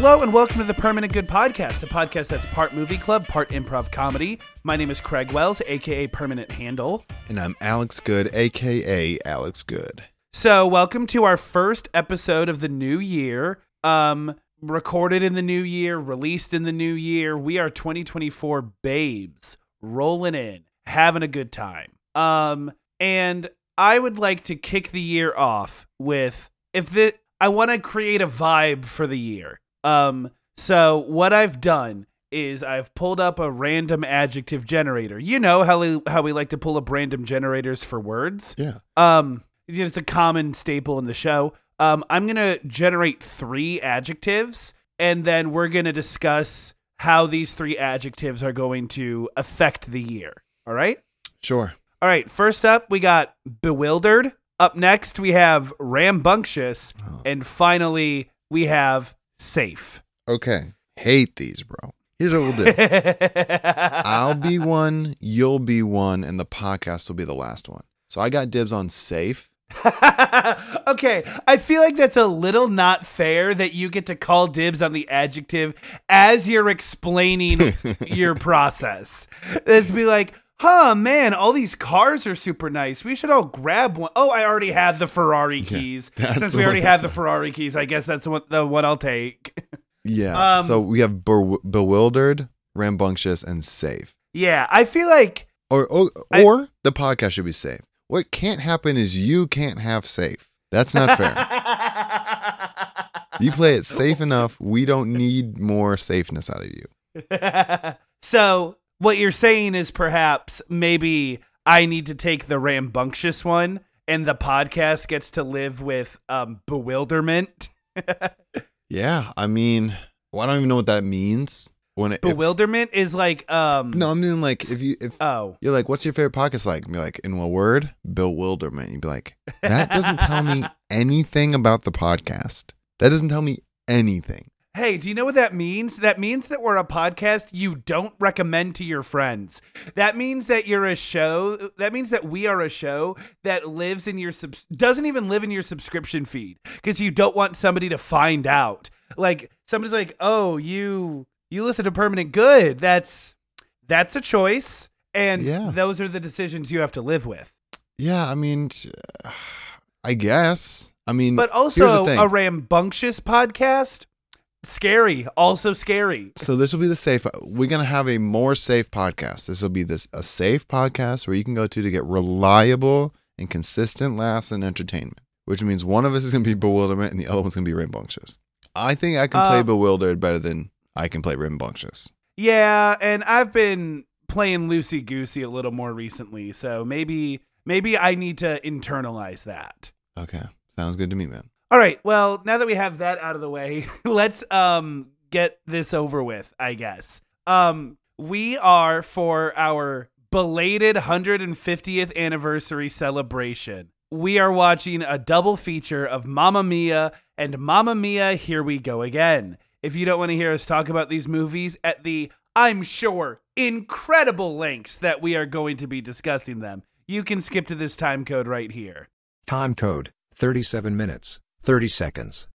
Hello and welcome to the Permanent Good Podcast, a podcast that's part movie club, part improv comedy. My name is Craig Wells, aka Permanent Handle. And I'm Alex Good, aka Alex Good. So, welcome to our first episode of the new year. Um, recorded in the new year, released in the new year. We are 2024 babes, rolling in, having a good time. Um, and I would like to kick the year off with if the I want to create a vibe for the year. Um, so what I've done is I've pulled up a random adjective generator. You know how we, how we like to pull up random generators for words. Yeah. Um, it's a common staple in the show. Um, I'm gonna generate three adjectives, and then we're gonna discuss how these three adjectives are going to affect the year. All right. Sure. All right. First up, we got bewildered. Up next, we have rambunctious, Oh. and finally, we have safe. Okay. Hate these, bro. Here's what we'll do. I'll be one, you'll be one, and the podcast will be the last one. So I got dibs on safe. okay, I feel like that's a little not fair that you get to call dibs on the adjective as you're explaining your process. Let's be like, huh, man, all these cars are super nice. We should all grab one. Oh, I already have the Ferrari keys. that's Since we already have the Ferrari keys, I guess that's what the one I'll take. Yeah. Um, so we have bewildered, rambunctious, and safe. yeah, I feel like Or or, I- or the podcast should be safe. What can't happen is you can't have safe. That's not fair. you play it safe enough. We don't need more safeness out of you. so what you're saying is perhaps maybe I need to take the rambunctious one and the podcast gets to live with um bewilderment. Yeah. I mean, well, I don't even know what that means. When it, if- bewilderment is like um no, I mean like if you if oh You're like, what's your favorite podcast like? And be like, in one word, bewilderment. You'd be like, that doesn't tell me anything about the podcast. That doesn't tell me anything. Hey, do you know what that means? That means that we're a podcast you don't recommend to your friends. That means that you're a show. That means that we are a show that lives in your subs- doesn't even live in your subscription feed because you don't want somebody to find out. Like somebody's like, "Oh, you you listen to Permanent Good." That's that's a choice, and Yeah. those are the decisions you have to live with. Yeah, I mean, I guess. I mean, But also a rambunctious podcast, scary, also scary. so this will be the safe. We're gonna have a more safe podcast. This will be this a safe podcast where you can go to to get reliable and consistent laughs and entertainment. Which means one of us is gonna be bewilderment and the other one's gonna be rambunctious. I think I can play Um, bewildered better than I can play rambunctious. Yeah, and I've been playing loosey goosey a little more recently, so maybe maybe I need to internalize that. Okay, sounds good to me, man. All right, well, now that we have that out of the way, let's um get this over with, I guess. Um we are for our belated 150th anniversary celebration. We are watching a double feature of Mamma Mia and Mamma Mia Here We Go Again. If you don't want to hear us talk about these movies at the I'm sure incredible lengths that we are going to be discussing them, you can skip to this time code right here. Time code 37 minutes, 30 seconds.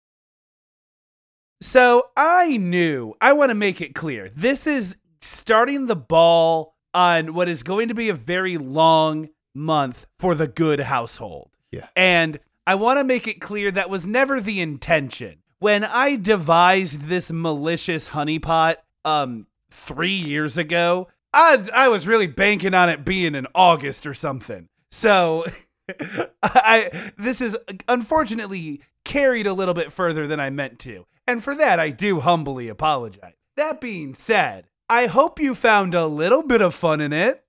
So I knew, I want to make it clear. This is starting the ball on what is going to be a very long month for the good household. Yeah. And I want to make it clear that was never the intention. When I devised this malicious honeypot um 3 years ago, I I was really banking on it being in August or something. So I this is unfortunately carried a little bit further than I meant to. And for that I do humbly apologize. That being said, I hope you found a little bit of fun in it.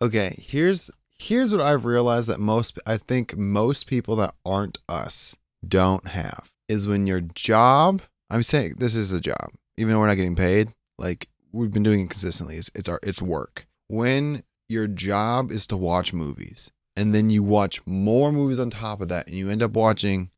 Okay, here's here's what I've realized that most I think most people that aren't us don't have is when your job. I'm saying this is a job, even though we're not getting paid. Like we've been doing it consistently. It's it's our it's work. When your job is to watch movies, and then you watch more movies on top of that, and you end up watching,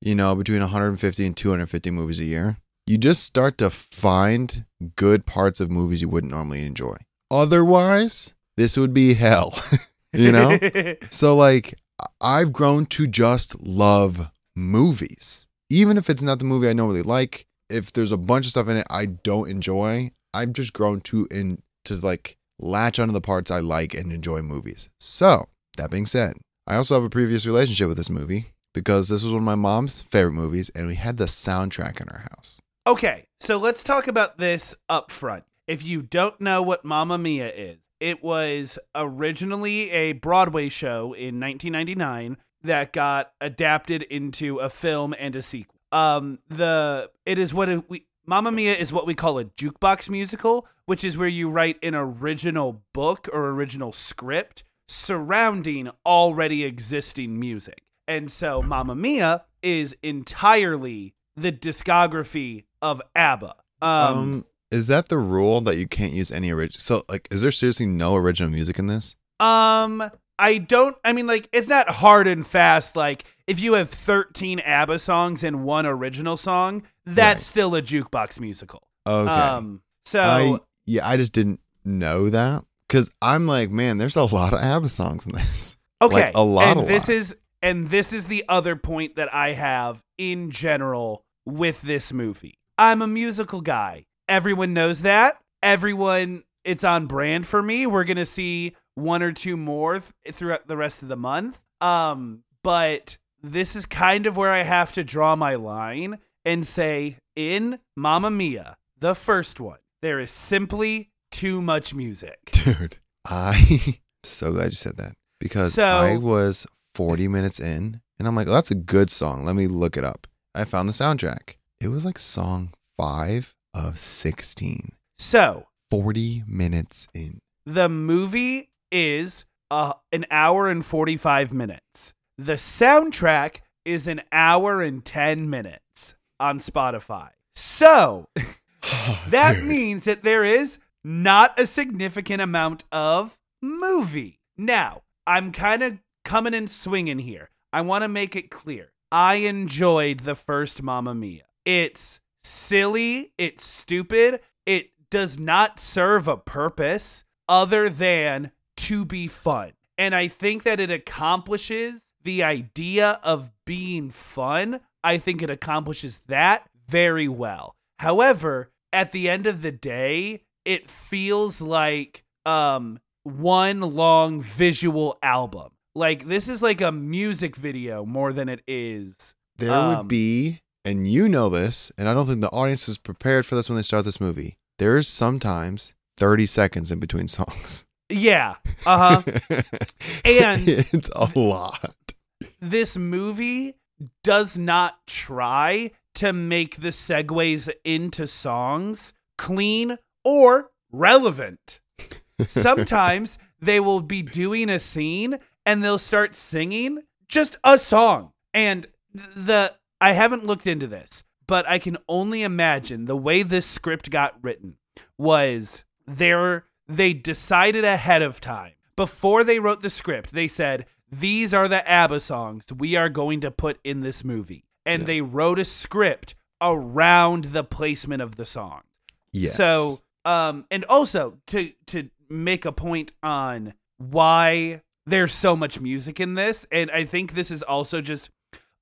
you know, between 150 and 250 movies a year. You just start to find good parts of movies you wouldn't normally enjoy. Otherwise, this would be hell. you know? so like I've grown to just love movies. Even if it's not the movie I normally like, if there's a bunch of stuff in it I don't enjoy, I've just grown to in to like latch onto the parts I like and enjoy movies. So that being said, I also have a previous relationship with this movie because this was one of my mom's favorite movies, and we had the soundtrack in our house. Okay, so let's talk about this up front. If you don't know what Mamma Mia is, it was originally a Broadway show in 1999 that got adapted into a film and a sequel. Um, the it is what we Mamma Mia is what we call a jukebox musical, which is where you write an original book or original script surrounding already existing music. And so Mamma Mia is entirely the discography of ABBA. Um, Um, is that the rule that you can't use any original? So, like, is there seriously no original music in this? um, I don't. I mean, like, it's not hard and fast. Like, if you have 13 ABBA songs and one original song, that's Right. still a jukebox musical. Okay. Um, so I yeah, I just didn't know that because I'm like, man, there's a lot of ABBA songs in this. Okay. Like, a lot, and a this lot. is and this is the other point that I have in general with this movie. I'm a musical guy. Everyone knows that. Everyone it's on brand for me. We're going to see one or two more th- throughout the rest of the month. Um but this is kind of where I have to draw my line and say in Mamma Mia, the first one, there is simply too much music. Dude, I so glad you said that because So- I was 40 minutes in and I'm like, well, that's a good song. Let me look it up. I found the soundtrack. It was like song five of 16. So, 40 minutes in. The movie is uh, an hour and 45 minutes. The soundtrack is an hour and 10 minutes on Spotify. So that Dude. means that there is not a significant amount of movie. Now, I'm kind of coming and swinging here. I want to make it clear. I enjoyed the first Mamma Mia. It's silly, it's stupid, it does not serve a purpose other than to be fun. And I think that it accomplishes the idea of being fun. I think it accomplishes that very well. However, at the end of the day, it feels like um one long visual album. Like this is like a music video more than it is. There Um, would be, and you know this, and I don't think the audience is prepared for this when they start this movie. There is sometimes 30 seconds in between songs. Yeah. Uh-huh. And- it's a lot. this movie does not try to make the segues into songs clean or relevant. Sometimes they will be doing a scene and they'll start singing just a song. And the I haven't looked into this, but I can only imagine the way this script got written was there they decided ahead of time. Before they wrote the script, they said, "These are the ABBA songs we are going to put in this movie." And Yeah. they wrote a script around the placement of the song. Yes. So, um, and also to to make a point on why there's so much music in this, and I think this is also just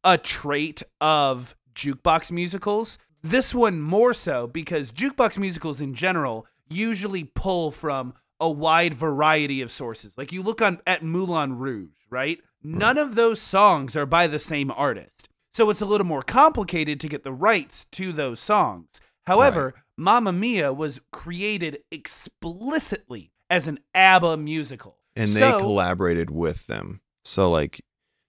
a trait of jukebox musicals. This one more so because jukebox musicals in general usually pull from a wide variety of sources. Like you look on at Moulin Rouge, right? None of those songs are by the same artist. So it's a little more complicated to get the rights to those songs. However, Mamma Mia was created explicitly as an ABBA musical. and they collaborated with them. So like,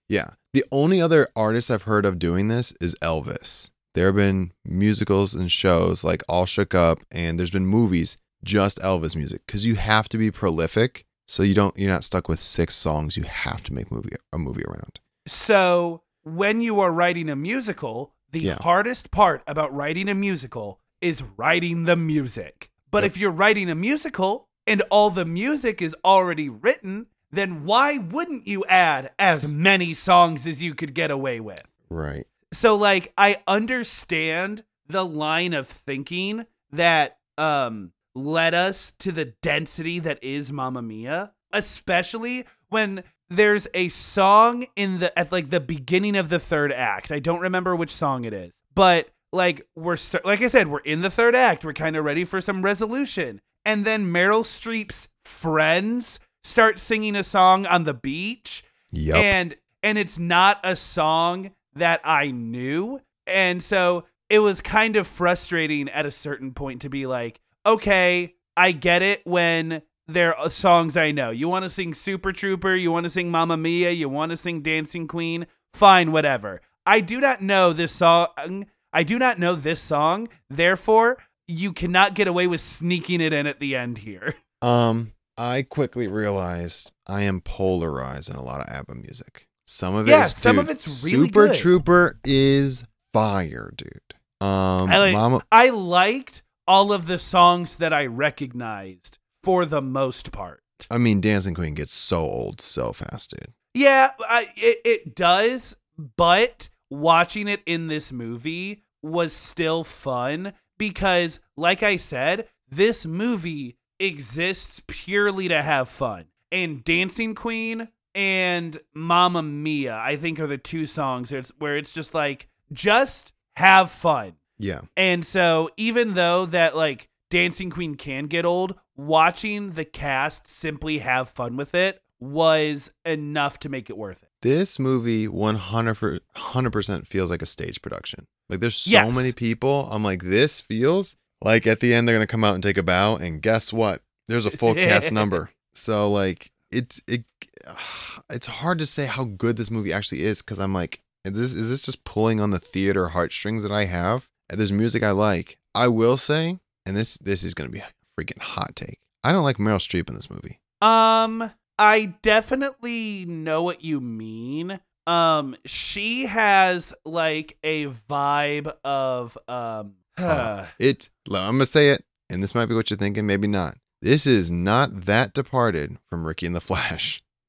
yeah, the only other artist I've heard of doing this is Elvis. There have been musicals and shows like All Shook Up, and there's been movies just Elvis music because you have to be prolific, so you don't you're not stuck with six songs. You have to make movie a movie around. So when you are writing a musical, the Yeah. hardest part about writing a musical is writing the music. But Yep. if you're writing a musical and all the music is already written, then why wouldn't you add as many songs as you could get away with? Right. So like I understand the line of thinking that um led us to the density that is Mamma Mia, especially when there's a song in the at like the beginning of the third act. I don't remember which song it is. But like we're st- like I said, we're in the third act. We're kind of ready for some resolution, and then Meryl Streep's friends start singing a song on the beach, Yep. and and it's not a song that I knew, and so it was kind of frustrating at a certain point to be like, okay, I get it when there are songs I know. You want to sing Super Trooper, you want to sing Mamma Mia, you want to sing Dancing Queen, fine, whatever. I do not know this song. I do not know this song. Therefore, you cannot get away with sneaking it in at the end here. Um, I quickly realized I am polarized in a lot of ABBA music. Some of it Yeah, is- some of it's really Super good. Trooper is fire, dude. Um, I like- Mama, I liked all of the songs that I recognized for the most part. I mean, Dancing Queen gets so old so fast, dude. Yeah, I, it, it does, but watching it in this movie was still fun because, like I said, this movie exists purely to have fun. And Dancing Queen and Mamma Mia, I think, are the two songs where it's, where it's just like, just have fun. Yeah. And so, even though that like Dancing Queen can get old, watching the cast simply have fun with it was enough to make it worth it. This movie 100 100% feels like a stage production. Like there's so Yes. many people. I'm like this feels like at the end they're going to come out and take a bow and guess what? There's a full cast number. So like it's it it's hard to say how good this movie actually is cuz I'm like is this is this just pulling on the theater heartstrings that I have? And there's music I like. I will say, and this this is going to be a freaking hot take. I don't like Meryl Streep in this movie. Um, I definitely know what you mean. Um, she has like a vibe of um. Uh, it I'm gonna say it, and this might be what you're thinking, maybe not. This is not that departed from Ricki and the Flash.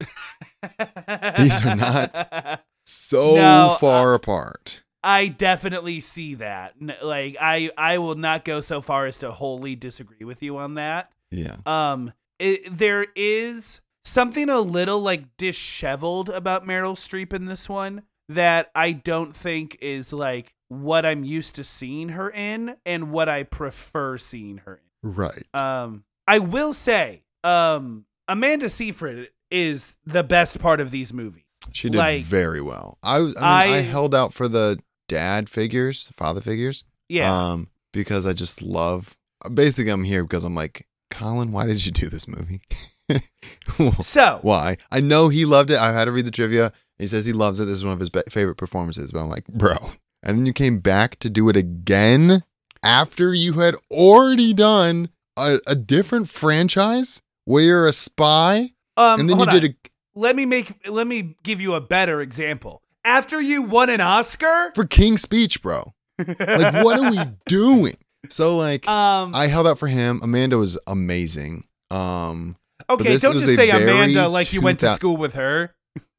These are not- So No, far apart. I definitely see that. Like I I will not go so far as to wholly disagree with you on that. Yeah. Um it, there is something a little like disheveled about Meryl Streep in this one that I don't think is like what I'm used to seeing her in and what I prefer seeing her in. Right. Um I will say um Amanda Seyfried is the best part of these movies. She did like- very well. I I, mean, I I- held out for the dad figures, father figures. Yeah. Um, because I just love basically I'm here because I'm like, Colin, why did you do this movie? so, Why? I know he loved it. I've had to read the trivia. He says he loves it. This is one of his be- favorite performances. But I'm like, bro. And then you came back to do it again after you had already done a, a different franchise where you're a spy, um and then you did on. it let me make let me give you a better example. After you won an Oscar, for King's Speech, bro. Like, what are we doing? So like, um I held out for him. Amanda was amazing. Um, okay, don't just say Amanda like you went to school with her.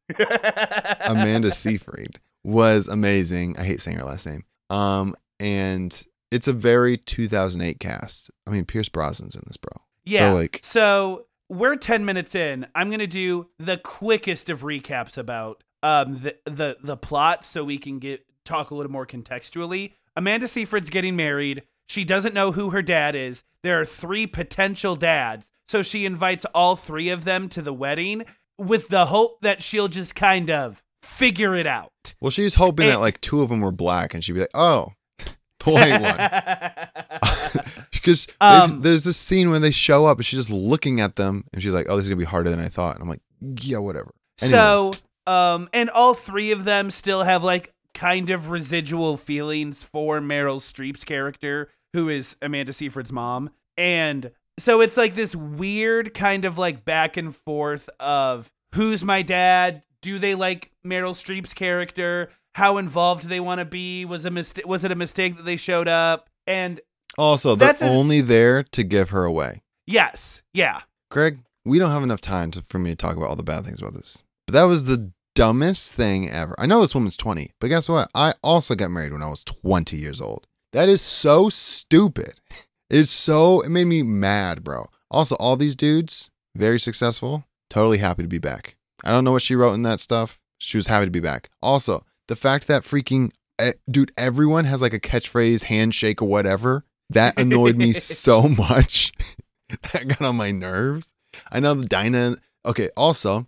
Amanda Seyfried was amazing. I hate saying her last name. Um, and it's a very 2008 cast. I mean, Pierce Brosnan's in this, bro. Yeah. So like, So we're 10 minutes in. I'm going to do the quickest of recaps about um the the the plot so we can get talk a little more contextually. Amanda Seyfried's getting married. She doesn't know who her dad is. There are three potential dads. So she invites all three of them to the wedding with the hope that she'll just kind of figure it out. well, she was hoping And- that like two of them were black, and she'd be like, "Oh, the white one." Because Um, there's this scene when they show up, and she's just looking at them, and she's like, "Oh, this is gonna be harder than I thought." And I'm like, "Yeah, whatever." So, um, and all three of them still have like kind of residual feelings for Meryl Streep's character, who is Amanda Seyfried's mom. And so it's like this weird kind of like back and forth of who's my dad? Do they like Meryl Streep's character? How involved do they want to be? Was a mistake? Was it a mistake that they showed up? And Also, they're a- only there to give her away. yes, yeah, Greg, we don't have enough time to, for me to talk about all the bad things about this. But that was the dumbest thing ever. I know this woman's 20, but guess what? I also got married when I was 20 years old. That is so stupid. It's so, it made me mad, bro. Also, all these dudes, very successful, totally happy to be back. I don't know what she wrote in that stuff. She was happy to be back. Also, the fact that freaking dude, everyone has like a catchphrase, handshake, or whatever. That annoyed me so much. that got on my nerves. I know the Dyna. Okay, also,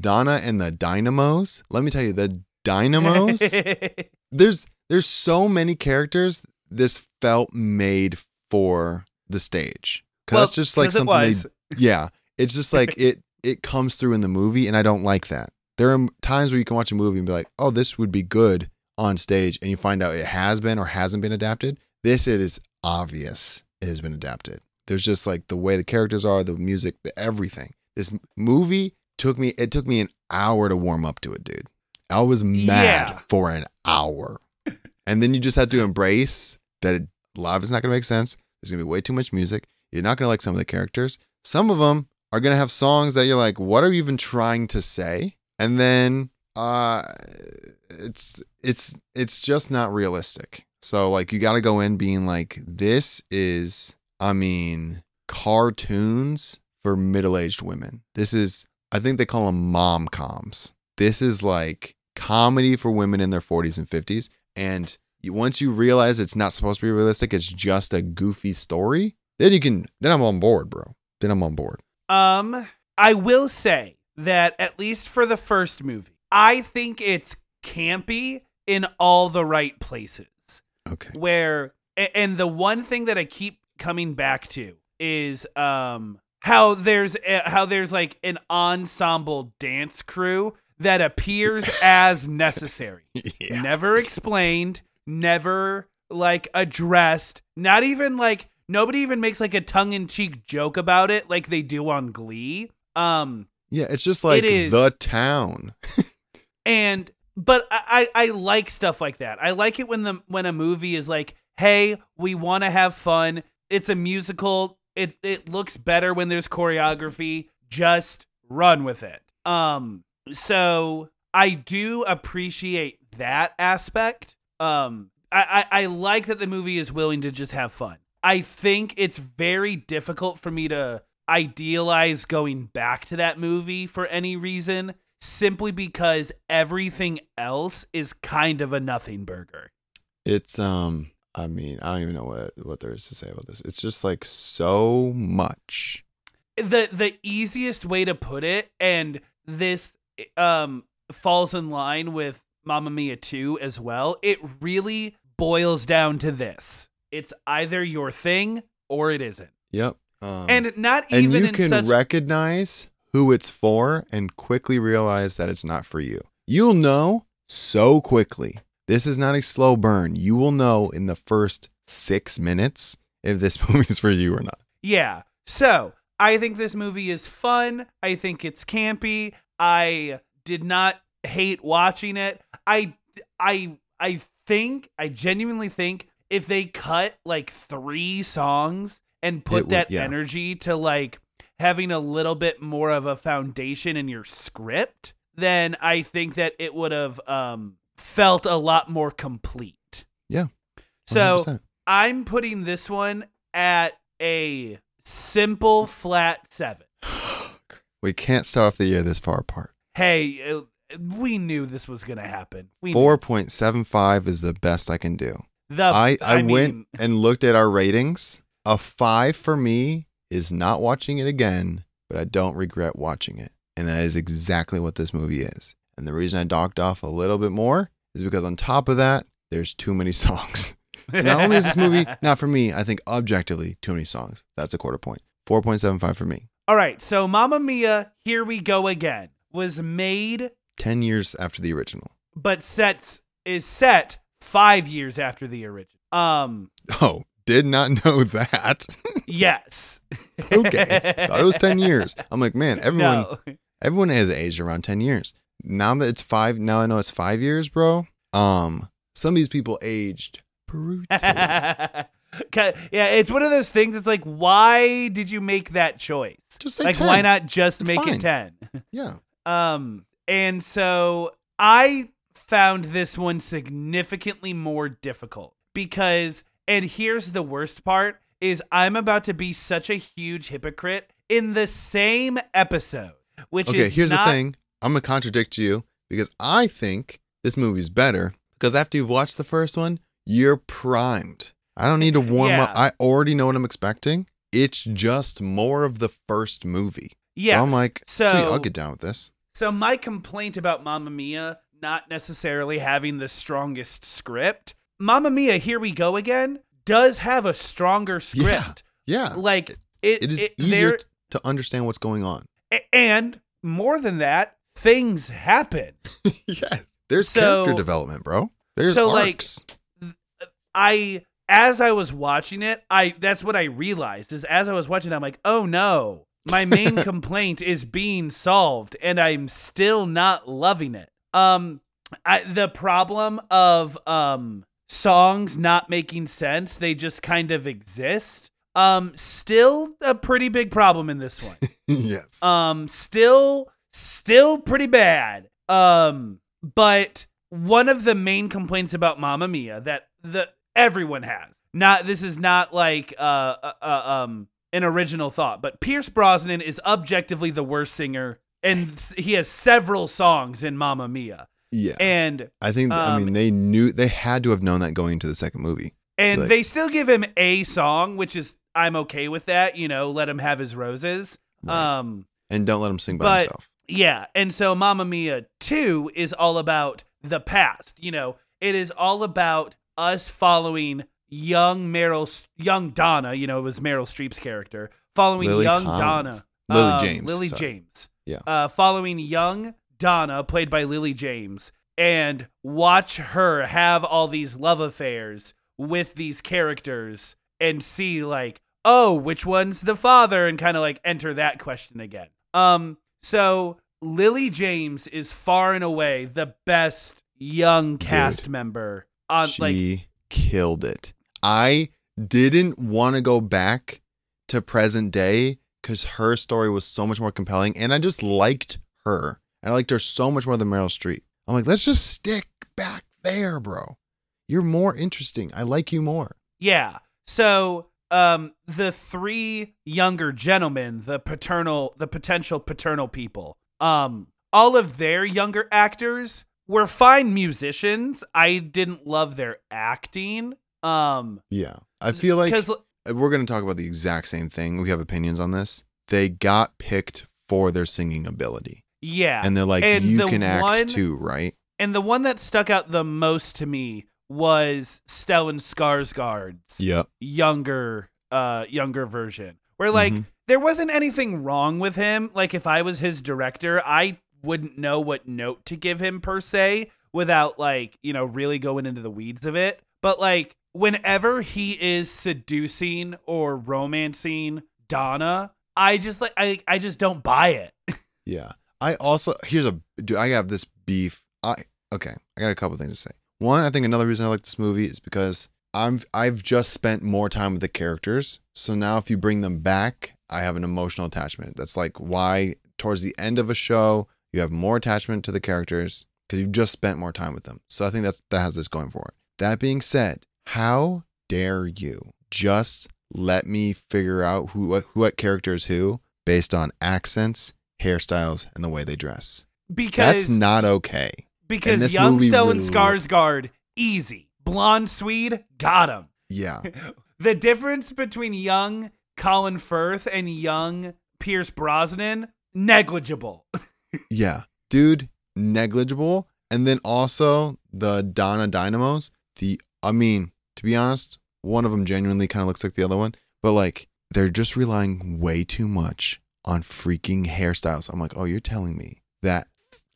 Donna and the Dynamos. Let me tell you, the Dynamos. there's there's so many characters. This felt made for the stage because Well, that's just like something. They, yeah, it's just like it. It comes through in the movie, and I don't like that. There are times where you can watch a movie and be like, "Oh, this would be good on stage," and you find out it has been or hasn't been adapted. This it is obvious it has been adapted. There's just like the way the characters are, the music, the everything. This movie took me. It took me an hour to warm up to it, dude. I was mad Yeah. for an hour, and then you just have to embrace that it, a is not going to make sense. There's going to be way too much music. You're not going to like some of the characters. Some of them are going to have songs that you're like, what are you even trying to say? And then uh it's it's it's just not realistic. So like you got to go in being like this is I mean cartoons for middle-aged women. This is I think they call them mom coms. This is like comedy for women in their 40s and 50s and once you realize it's not supposed to be realistic, it's just a goofy story, then you can then I'm on board, bro. Then I'm on board. Um, I will say that at least for the first movie, I think it's campy in all the right places. Okay. Where and the one thing that I keep coming back to is um how there's how there's like an ensemble dance crew that appears as necessary. yeah. Never explained, never like addressed, not even like nobody even makes like a tongue-in-cheek joke about it like they do on Glee. Um Yeah, it's just like is. the town. and but I, I I like stuff like that. I like it when the when a movie is like, "Hey, we want to have fun. It's a musical. It it looks better when there's choreography. Just run with it." Um so I do appreciate that aspect. Um I, I I like that the movie is willing to just have fun. I think it's very difficult for me to idealize going back to that movie for any reason simply because everything else is kind of a nothing burger. It's um I mean, I don't even know what what there is to say about this. It's just like so much. The the easiest way to put it and this um falls in line with Mamma Mia 2 as well. It really boils down to this. It's either your thing or it isn't. Yep. Um, And not even and you in can such recognize who it's for and quickly realize that it's not for you. You'll know so quickly. This is not a slow burn. You will know in the first 6 minutes if this movie is for you or not. Yeah. So I think this movie is fun. I think it's campy. I did not hate watching it. I I I think I genuinely think if they cut like three songs and put would- that yeah. energy to like having a little bit more of a foundation in your script, then I think that it would have um felt a lot more complete. Yeah, So 100%. I'm putting this one at a simple flat seven. we can't start off the year this far apart. Hey, uh, we knew this was gonna happen. We knew. 4.75 is the best I can do. The, I, I, mean, went and looked at our ratings. A five for me is not watching it again, but I don't regret watching it. And that is exactly what this movie is. And the reason I docked off a little bit more is because on top of that, there's too many songs. So not only is this movie not for me, I think objectively too many songs. That's a quarter point. 4.75 for me. All right, so Mamma Mia, here we go again, was made 10 years after the original. but sets is set five years after the original. Um, Oh, did not know that. yes. okay. Thought it was 10 years. I'm like, man, everyone No. everyone has aged around 10 years now that it's five now i know it's five years bro um some of these people aged brutally yeah, it's one of those things. It's like, why did you make that choice? Just say like, 10. why not just It's make fine. it ten? yeah Um, and so I found this one significantly more difficult because, and here's the worst part: is I'm about to be such a huge hypocrite in the same episode, which okay here's not- the thing i'm gonna contradict you because i think this movie's better Because after you've watched the first one, you're primed. I don't need to warm up. I already know what I'm expecting. It's just more of the first movie. Yeah. So I'm like, so sweet, I'll get down with this. So my complaint about Mamma Mia not necessarily having the strongest script. Mamma Mia, here we go again, does have a stronger script. Yeah. yeah. Like it, it is it- easier there- to understand what's going on. and more than that, things happen. yes. There's So- character development, bro. There's so, like, arcs. I as I was watching it, I that's what I realized is as I was watching, it, I'm like, oh no, my main complaint is being solved, and I'm still not loving it. Um, I, the problem of um songs not making sense, they just kind of exist. Um, still a pretty big problem in this one. yes. Um, still, still pretty bad. Um, but one of the main complaints about Mamma Mia that the everyone has not this is not like uh, uh, uh um an original thought, but Pierce Brosnan is objectively the worst singer, and he has several songs in Mamma Mia, yeah. and I think, I um, mean, they knew, they had to have known that going into the second movie. and Like- they still give him a song, which is I'm okay with that. You know, let him have his roses. Right. Um. and don't let him sing by but- himself. Yeah, and so Mamma Mia 2 is all about the past. You know, it is all about us following young Meryl, young Donna. You know, it was Meryl Streep's character following Lily young Collins. Donna, Lily um, James, Lily sorry. James. Yeah. uh, following young Donna, played by Lily James, and watch her have all these love affairs with these characters, and see like, oh, which one's the father, and kind of like enter that question again. Um, so Lily James is far and away the best young cast member on she like killed it. I didn't want to go back to present day because her story was so much more compelling, and I just liked her. I liked her so much more than Meryl Streep. I'm like, let's just stick back there, bro. You're more interesting. I like you more. Yeah. So, um, the three younger gentlemen, the paternal, the potential paternal people, um, all of their younger actors were fine musicians. I didn't love their acting. Um, Yeah, I feel like because we're going to talk about the exact same thing. We have opinions on this. They got picked for their singing ability, yeah, and they're like, And you the can act one- too, right? and the one that stuck out the most to me was Stellan Skarsgård's Yep. younger uh younger version where like Mhm. there wasn't anything wrong with him like if i was his director i wouldn't know what note to give him per se without like you know really going into the weeds of it but like whenever he is seducing or romancing donna i just like i, I just don't buy it Yeah. I also here's a dude, I have this beef. I okay, I got a couple things to say. One, I think another reason I like this movie is because I'm I've just spent more time with the characters. So now if you bring them back, I have an emotional attachment. That's like why towards the end of a show, you have more attachment to the characters because you've just spent more time with them. So I think that's that has this going for it. That being said, how dare you just let me figure out who what, who what character is who based on accents, hairstyles, and the way they dress. because That's not okay. because young stellan really- skarsgård easy blonde swede got him Yeah. the difference between young Colin Firth and young Pierce Brosnan negligible. Yeah. Dude, negligible. And then also the Donna Dynamos. The I mean, to be honest, one of them genuinely kind of looks like the other one, but like they're just relying way too much on freaking hairstyles. I'm like, "Oh, you're telling me that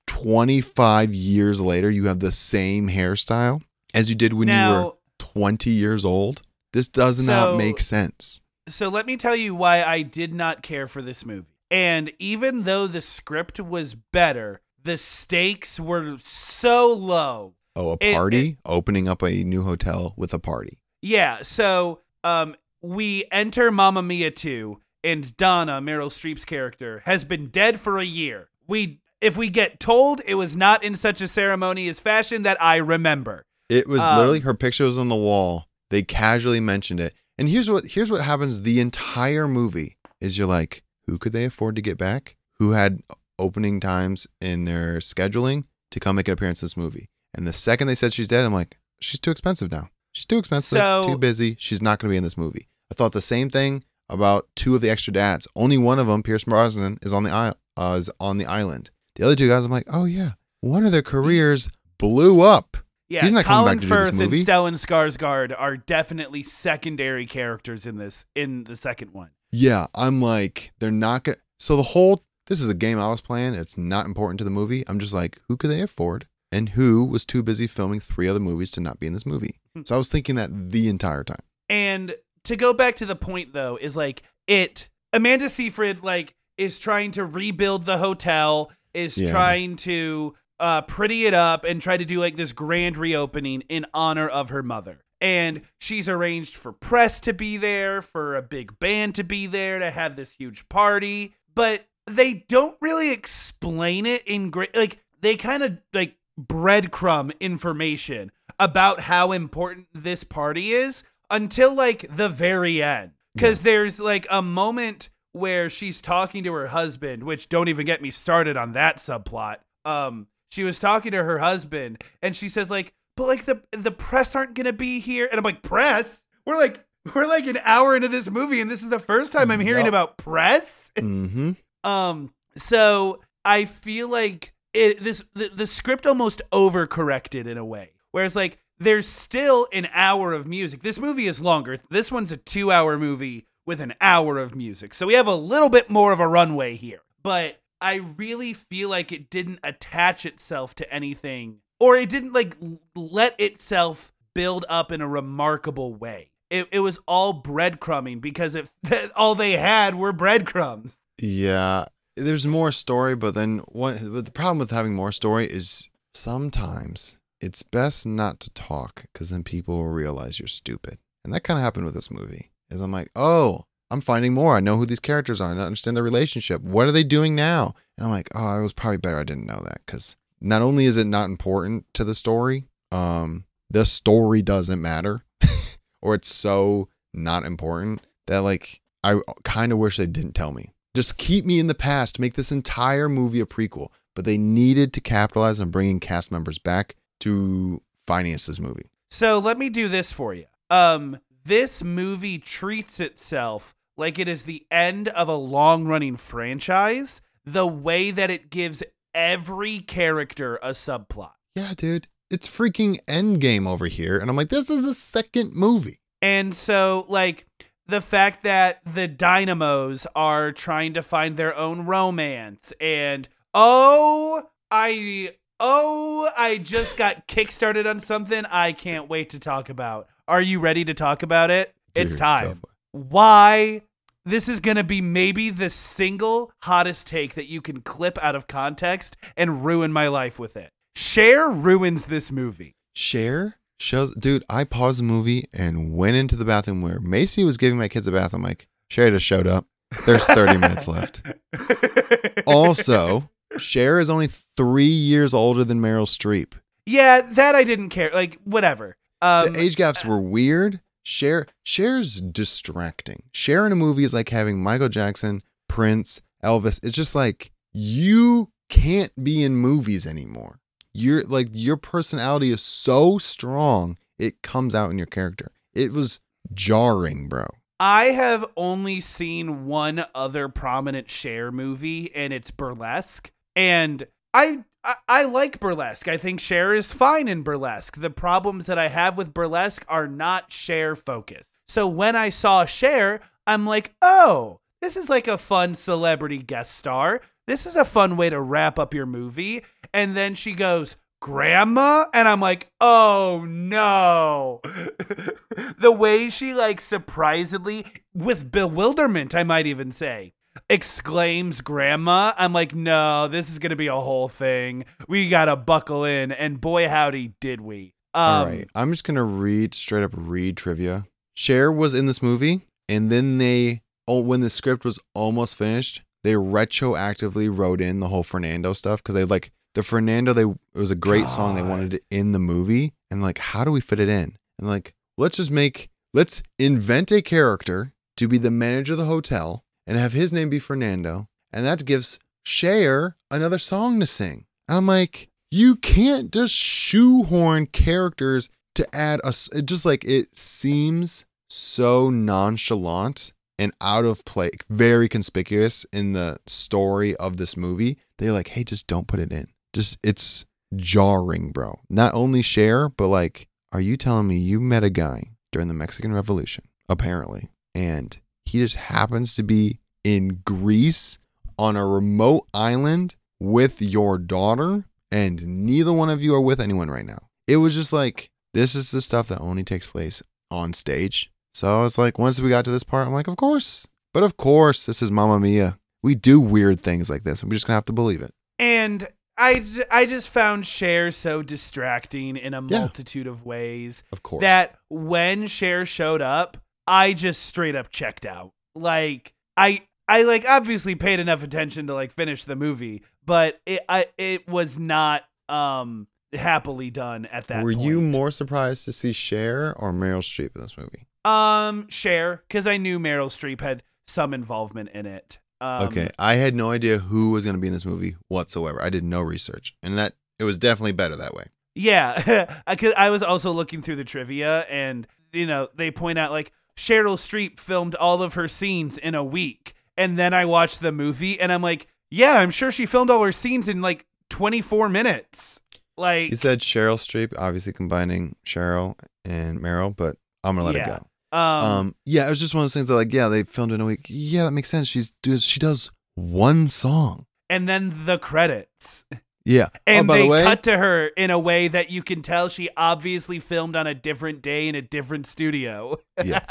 25 years later you have the same hairstyle as you did when you were 20 years old?" This does not make sense. so let me tell you why I did not care for this movie. And even though the script was better, the stakes were so low. Oh, a It- party? Opening up a new hotel with a party. Yeah, so um we enter Mamma Mia 2 and Donna, Meryl Streep's character, has been dead for a year. We if we get told it was not in such a ceremonious fashion that I remember. It was Um, literally her picture was on the wall. They casually mentioned it. And here's what here's what happens the entire movie is you're like, who could they afford to get back? Who had opening times in their scheduling to come make an appearance in this movie? And the second they said she's dead, I'm like, she's too expensive now. She's too expensive, So- too busy. She's not going to be in this movie. I thought the same thing about two of the extra dads. Only one of them, Pierce Brosnan, is on the island. Uh, is on the island. The other two guys, I'm like, oh yeah, one of their careers blew up. Yeah, He's not Colin back to do this Firth and. Stellan Skarsgård are definitely secondary characters in this in the second one. Yeah, I'm like, they're not gonna. So the whole this is a game I was playing. It's not important to the movie. I'm just like, who could they afford, and who was too busy filming three other movies to not be in this movie? Hmm. So I was thinking that the entire time. And to go back to the point though, is like it Amanda Seyfried like is trying to rebuild the hotel, is Yeah. trying to uh pretty it up and try to do like this grand reopening in honor of her mother. And she's arranged for press to be there, for a big band to be there, to have this huge party. But they don't really explain it in great like they kind of like breadcrumb information about how important this party is until like the very end. Because there's like a moment where she's talking to her husband, which don't even get me started on that subplot. Um, she was talking to her husband, and she says like, "But like the the press aren't gonna be here," and I'm like, "Press? We're like we're like an hour into this movie, and this is the first time I'm hearing Yup. about press." Mm-hmm. Um, so I feel like it this the, the script almost overcorrected in a way. Whereas like there's still an hour of music. This movie is longer. This one's a 2-hour movie with an hour of music. So we have a little bit more of a runway here. But I really feel like it didn't attach itself to anything or it didn't like let itself build up in a remarkable way. It, it was all breadcrumbing because if all they had were breadcrumbs. Yeah, there's more story, but then what? But the problem with having more story is sometimes it's best not to talk because then people will realize you're stupid, and that kind of happened with this movie. Is I'm like, oh, I'm finding more. I know who these characters are. I understand their relationship. What are they doing now? And I'm like, oh, it was probably better I didn't know that because not only is it not important to the story, um, the story doesn't matter, or it's so not important that like I kind of wish they didn't tell me. Just keep me in the past, make this entire movie a prequel. But they needed to capitalize on bringing cast members back to finance this movie. So let me do this for you. Um, this movie treats itself like it is the end of a long running franchise, the way that it gives every character a subplot. Yeah, dude, it's freaking Endgame over here. And I'm like, this is the second movie. And so, like, the fact that the Dynamos are trying to find their own romance, and oh, I. Oh, I just got kickstarted on something I can't wait to talk about. Are you ready to talk about it? it's time. Why this is going to be maybe the single hottest take that you can clip out of context and ruin my life with it. Cher ruins this movie. Cher shows, dude. I paused the movie and went into the bathroom where Macy was giving my kids a bath. I'm like, Cher just showed up. There's 30 minutes left. Also, Cher is only three years older than Meryl Streep. Yeah, that I didn't care. Like, whatever. Um, the age gaps were weird. Cher, Cher's distracting. Cher in a movie is like having Michael Jackson, Prince, Elvis. It's just like you can't be in movies anymore. You're like your personality is so strong, it comes out in your character. It was jarring, bro. I have only seen one other prominent Cher movie, and it's Burlesque. And I, I I like Burlesque. I think Cher is fine in Burlesque. The problems that I have with Burlesque are not Cher focused. So when I saw Cher, I'm like, oh, this is like a fun celebrity guest star. This is a fun way to wrap up your movie. And then she goes, Grandma? And I'm like, oh no. the way she, like, surprisingly, with bewilderment, I might even say, exclaims grandma. I'm like, no, this is going to be a whole thing. We got to buckle in. And boy, howdy, did we. Um, All right, I'm just gonna read straight up read trivia. Cher was in this movie, and then they, oh, when the script was almost finished, they retroactively wrote in the whole Fernando stuff because they like the Fernando. They it was a great song. They wanted it in the movie, and like, how do we fit it in? And like, let's just make, let's invent a character to be the manager of the hotel and have his name be Fernando, and that gives Cher another song to sing. And I'm like, you can't just shoehorn characters to add a it just like it seems so nonchalant and out of place very conspicuous in the story of this movie they're like hey just don't put it in just it's jarring bro not only Cher but like are you telling me you met a guy during the mexican revolution apparently and he just happens to be in greece on a remote island with your daughter and neither one of you are with anyone right now it was just like this is the stuff that only takes place on stage so I was like, once we got to this part, I'm like, of course. But of course, this is Mamma Mia. We do weird things like this, and we're just gonna have to believe it. And I, I just found Cher so distracting in a Yeah. multitude of ways Of course. that when Cher showed up, I just straight up checked out. Like I I like obviously paid enough attention to like finish the movie, but it I it was not um happily done at that Were you more surprised to see Cher or Meryl Streep in this movie? um Cher cuz I knew Meryl Streep had some involvement in it. Um, okay, I had no idea who was gonna be in this movie whatsoever. I did no research, and that it was definitely better that way. Yeah, because I was also looking through the trivia, and you know they point out like Cheryl Streep filmed all of her scenes in a week, and then I watched the movie, and I'm like, yeah, I'm sure she filmed all her scenes in like 24 minutes. Like, You said Cheryl Streep, obviously combining Cheryl and Meryl, but I'm gonna let Yeah. it go. Um, Um, yeah, it was just one of those things that like, yeah, they filmed in a week. Yeah, that makes sense. She's does she does one song. and then the credits, Yeah. and oh, by they the way, cut to her in a way that you can tell she obviously filmed on a different day in a different studio. Yeah.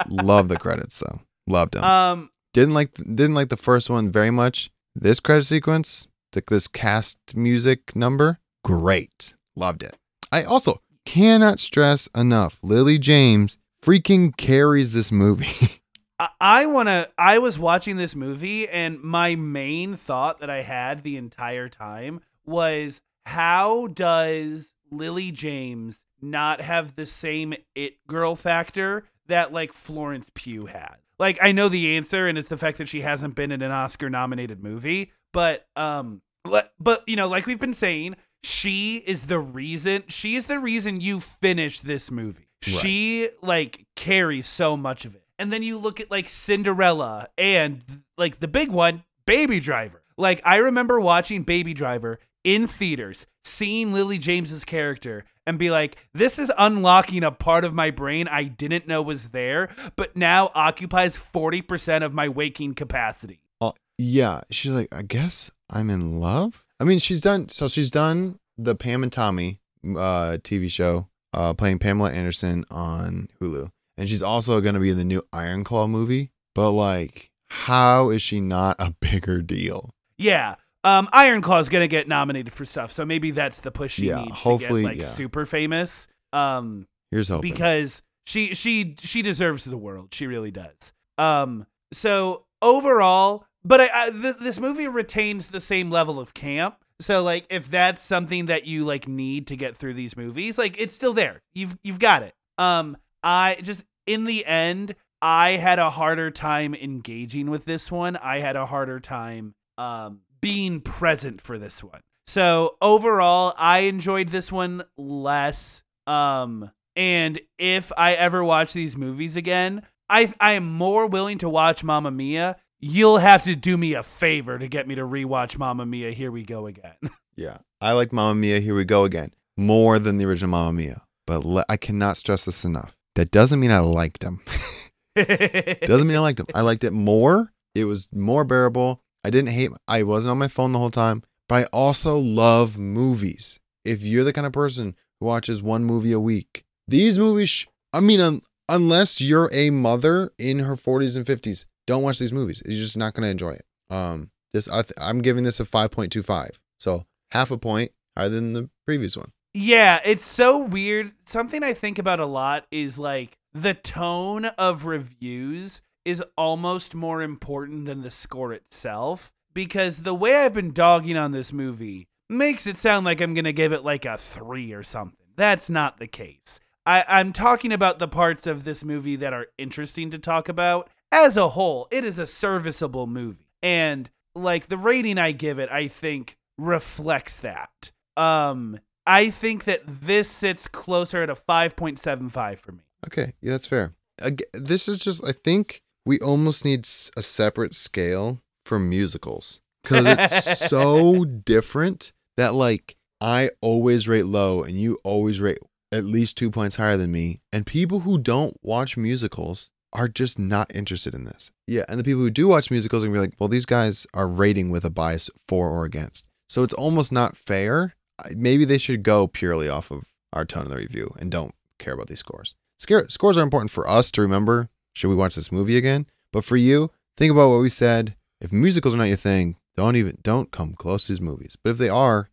Love the credits though. Loved them. um, didn't like didn't like the first one very much. This credit sequence, th- this cast music number, great. Loved it. I also cannot stress enough. Lily James freaking carries this movie. I- want to. I was watching this movie, and my main thought that I had the entire time was how does Lily James not have the same it girl factor that like Florence Pugh had? Like, I know the answer, and it's the fact that she hasn't been in an Oscar nominated movie, but, um, but, you know, like we've been saying, she is the reason, she is the reason you finished this movie. She, like, carries so much of it. And then you look at, like, Cinderella and, like, the big one, Baby Driver. Like, I remember watching Baby Driver in theaters, seeing Lily James's character, and be like, this is unlocking a part of my brain I didn't know was there, but now occupies 40% of my waking capacity. Oh, yeah, she's like, I guess I'm in love. I mean, she's done. So she's done the Pam and Tommy uh, TV show, uh, playing Pamela Anderson on Hulu, and she's also going to be in the new Iron Claw movie. But like, how is she not a bigger deal? Yeah. Um, Iron Claw's gonna get nominated for stuff, so maybe that's the push she Yeah, needs hopefully, to get like yeah. super famous. Um, Here's hoping. because she she she deserves the world. She really does. Um, so overall, but I, I th- this movie retains the same level of camp. So like, if that's something that you like need to get through these movies, like it's still there. You've you've got it. Um, I just in the end, I had a harder time engaging with this one. I had a harder time um being present for this one. So overall, I enjoyed this one less. Um, and if I ever watch these movies again, I I am more willing to watch Mamma Mia. You'll have to do me a favor to get me to rewatch Mamma Mia. Here we go again. yeah, I like Mamma Mia. Here we go again. More than the original Mamma Mia, but le- I cannot stress this enough. That doesn't mean I liked them. doesn't mean I liked them. I liked it more. It was more bearable. I didn't hate. I wasn't on my phone the whole time, but I also love movies. If you're the kind of person who watches one movie a week, these movies. Sh- I mean, un- unless you're a mother in her 40s and 50s, don't watch these movies. You're just not going to enjoy it. Um, this I th- I'm giving this a 5.25, so half a point higher than the previous one. Yeah, it's so weird. Something I think about a lot is like the tone of reviews is almost more important than the score itself because the way I've been dogging on this movie makes it sound like I'm going to give it like a 3 or something. That's not the case. I, I'm talking about the parts of this movie that are interesting to talk about. As a whole, it is a serviceable movie. And like the rating I give it, I think reflects that. Um, I think that this sits closer at a 5.75 for me. Okay, yeah, that's fair. This is just, I think we almost need a separate scale for musicals because it's so different that, like, I always rate low and you always rate at least two points higher than me. And people who don't watch musicals are just not interested in this. Yeah, and the people who do watch musicals are gonna be like, well, these guys are rating with a bias for or against. So it's almost not fair. Maybe they should go purely off of our tone of the review and don't care about these scores. Scare, scores are important for us to remember. Should we watch this movie again? But for you, think about what we said. If musicals are not your thing, don't even don't come close to these movies. But if they are,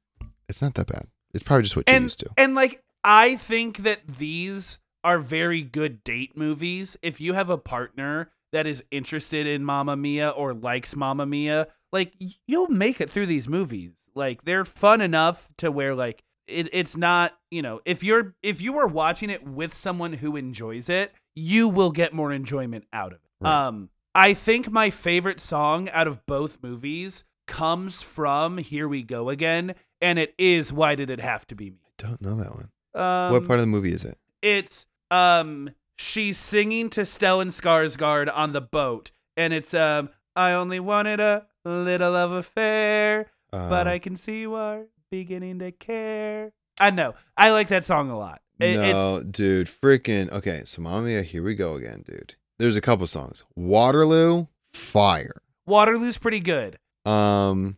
it's not that bad. It's probably just what you're and used to. and like I think that these are very good date movies. If you have a partner that is interested in Mamma Mia or likes Mamma Mia, like you'll make it through these movies. Like they're fun enough to where like it, it's not you know if you're if you are watching it with someone who enjoys it, you will get more enjoyment out of it. Right. Um, I think my favorite song out of both movies comes from Here We Go Again, and it is Why Did It Have to Be Me? I don't know that one. Um, what part of the movie is it? it's um she's singing to Stellan Skarsgård on the boat, and it's um I only wanted a little love affair, but Uh, I can see you are beginning to care. I know I like that song a lot. It, no, dude, freaking okay. So, Mamma here we go again, dude. There's a couple songs. Waterloo, fire. Waterloo's pretty good. Um,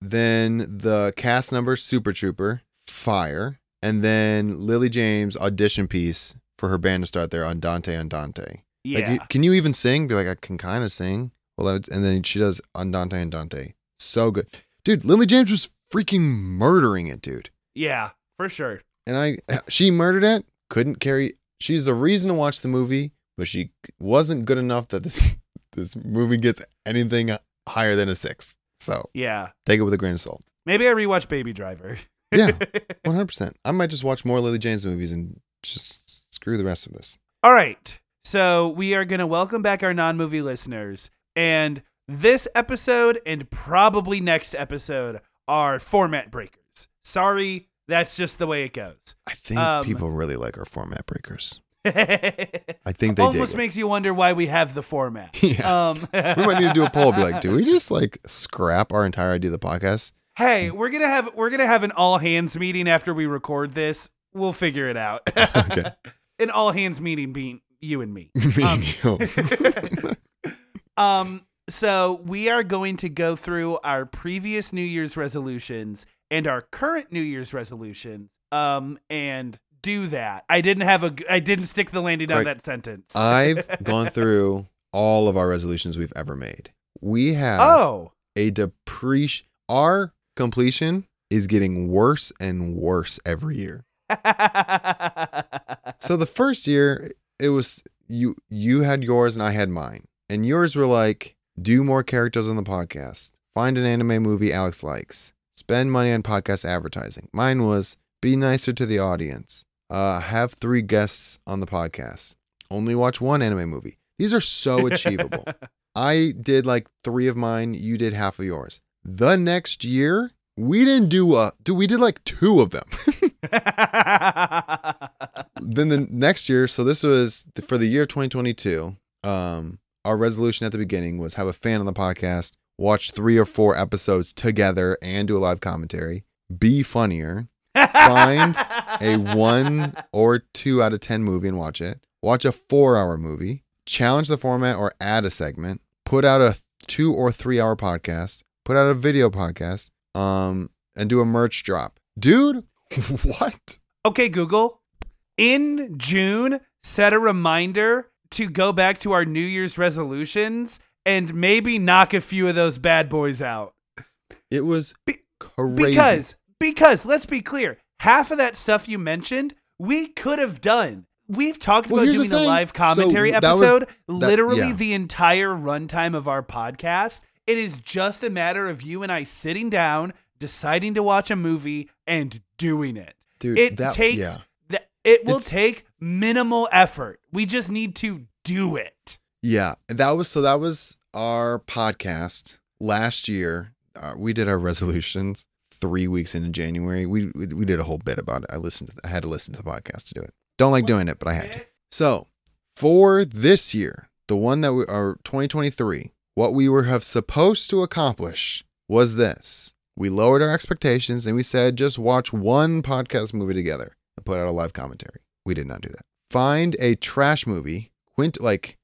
then the cast number Super Trooper, fire, and then Lily James audition piece for her band to start there on Dante Andante. Yeah, Like, you- can you even sing? Be like, I can kind of sing. Well, and then she does Andante Andante. So good, dude. Lily James was freaking murdering it, dude. yeah, for sure. and I she murdered it. Couldn't carry. She's the reason to watch the movie, but she wasn't good enough that this this movie gets anything higher than a six. So Yeah, take it with a grain of salt. maybe I rewatch Baby Driver. Yeah. One hundred percent. I might just watch more Lily James movies and just screw the rest of this. All right. So we are going to welcome back our non movie listeners. And this episode and probably next episode are format breakers. Sorry, that's just the way it goes. I think Um, people really like our format breakers. I think they almost makes you wonder why we have the format. Yeah. Um, we might need to do a poll. Be like, do we just like scrap our entire idea of the podcast? hey, we're gonna have we're gonna have an all hands meeting after we record this. We'll figure it out. Okay. An all hands meeting being you and me. Me Um, and you. Um, so we are going to go through our previous New Year's resolutions and our current New Year's resolutions. Um, and do that. I didn't have a. I didn't stick the landing on Right. that sentence. I've gone through all of our resolutions we've ever made. We have oh, a depreciation. Our completion is getting worse and worse every year. So the first year, it was you. You had yours and I had mine, and yours were like do more characters on the podcast, find an anime movie Alex likes, spend money on podcast advertising. Mine was be nicer to the audience, uh, have three guests on the podcast, only watch one anime movie. These are so achievable. I did like three of mine. You did half of yours. The next year, we didn't do a. Do we did like two of them? then the next year, so this was for the year 2022. Um, our resolution at the beginning was have a fan on the podcast, watch three or four episodes together, and do a live commentary. Be funnier. Find a one or two out of ten movie and watch it. Watch a four-hour movie. Challenge the format or add a segment. Put out a two or three-hour podcast. Put out a video podcast. Um, and do a merch drop, dude. what? okay, Google. In June, set a reminder to go back to our New Year's resolutions and maybe knock a few of those bad boys out. It was Be- crazy. Because, because let's be clear, half of that stuff you mentioned, we could have done. We've talked Well, about doing a live commentary So that was- episode, that- literally yeah. the entire runtime of our podcast. It is just a matter of you and I sitting down, deciding to watch a movie, and doing it. dude, it that, takes yeah. th- it will It's- take minimal effort. We just need to do it. Yeah, and that was so that was our podcast last year. Uh, we did our resolutions three weeks into January. We we, we did a whole bit about it. I listened. To, I had to listen to the podcast to do it. Don't like doing it, but I had to. So for this year, the one that we are 2023, what we were have supposed to accomplish was this. We lowered our expectations and we said just watch one podcast movie together and put out a live commentary. We did not do that. Find a trash movie, quint like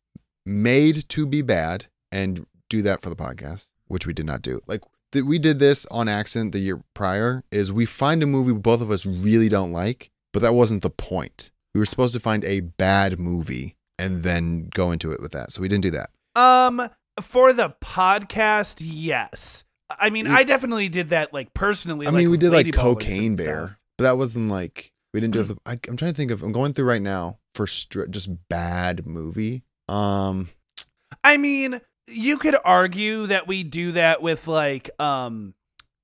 made to be bad, and do that for the podcast, which we did not do. Like th- we did this on accident the year prior. Is we find a movie both of us really don't like, but that wasn't the point. We were supposed to find a bad movie and then go into it with that. So we didn't do that. Um, for the podcast, yes. I mean, It- I definitely did that like personally. I like, mean, we did like Cocaine Bear, stuff. but that wasn't like we didn't do it. I, I'm trying to think of. I'm going through right now for stri- just bad movie. Um, I mean, you could argue that we do that with like um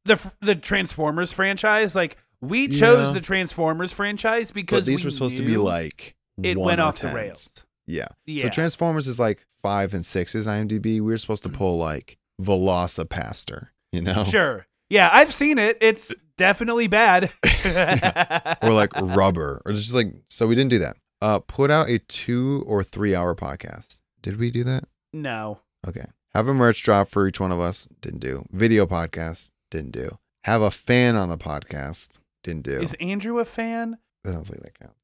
the the Transformers franchise. Like we chose Yeah. the Transformers franchise because but these we were supposed to be like it went off the rails. Yeah. Yeah. So Transformers is like five and sixes IMDb. We were supposed to pull like VelociPastor, you know, Sure. Yeah, I've seen it. It's definitely bad. or like Rubber, or just like. So we didn't do that. Uh, put out a two or three hour podcast. Did we do that? no. Okay. Have a merch drop for each one of us. Didn't do. Video podcast. Didn't do. Have a fan on the podcast. Didn't do. Is Andrew a fan? I don't think that counts.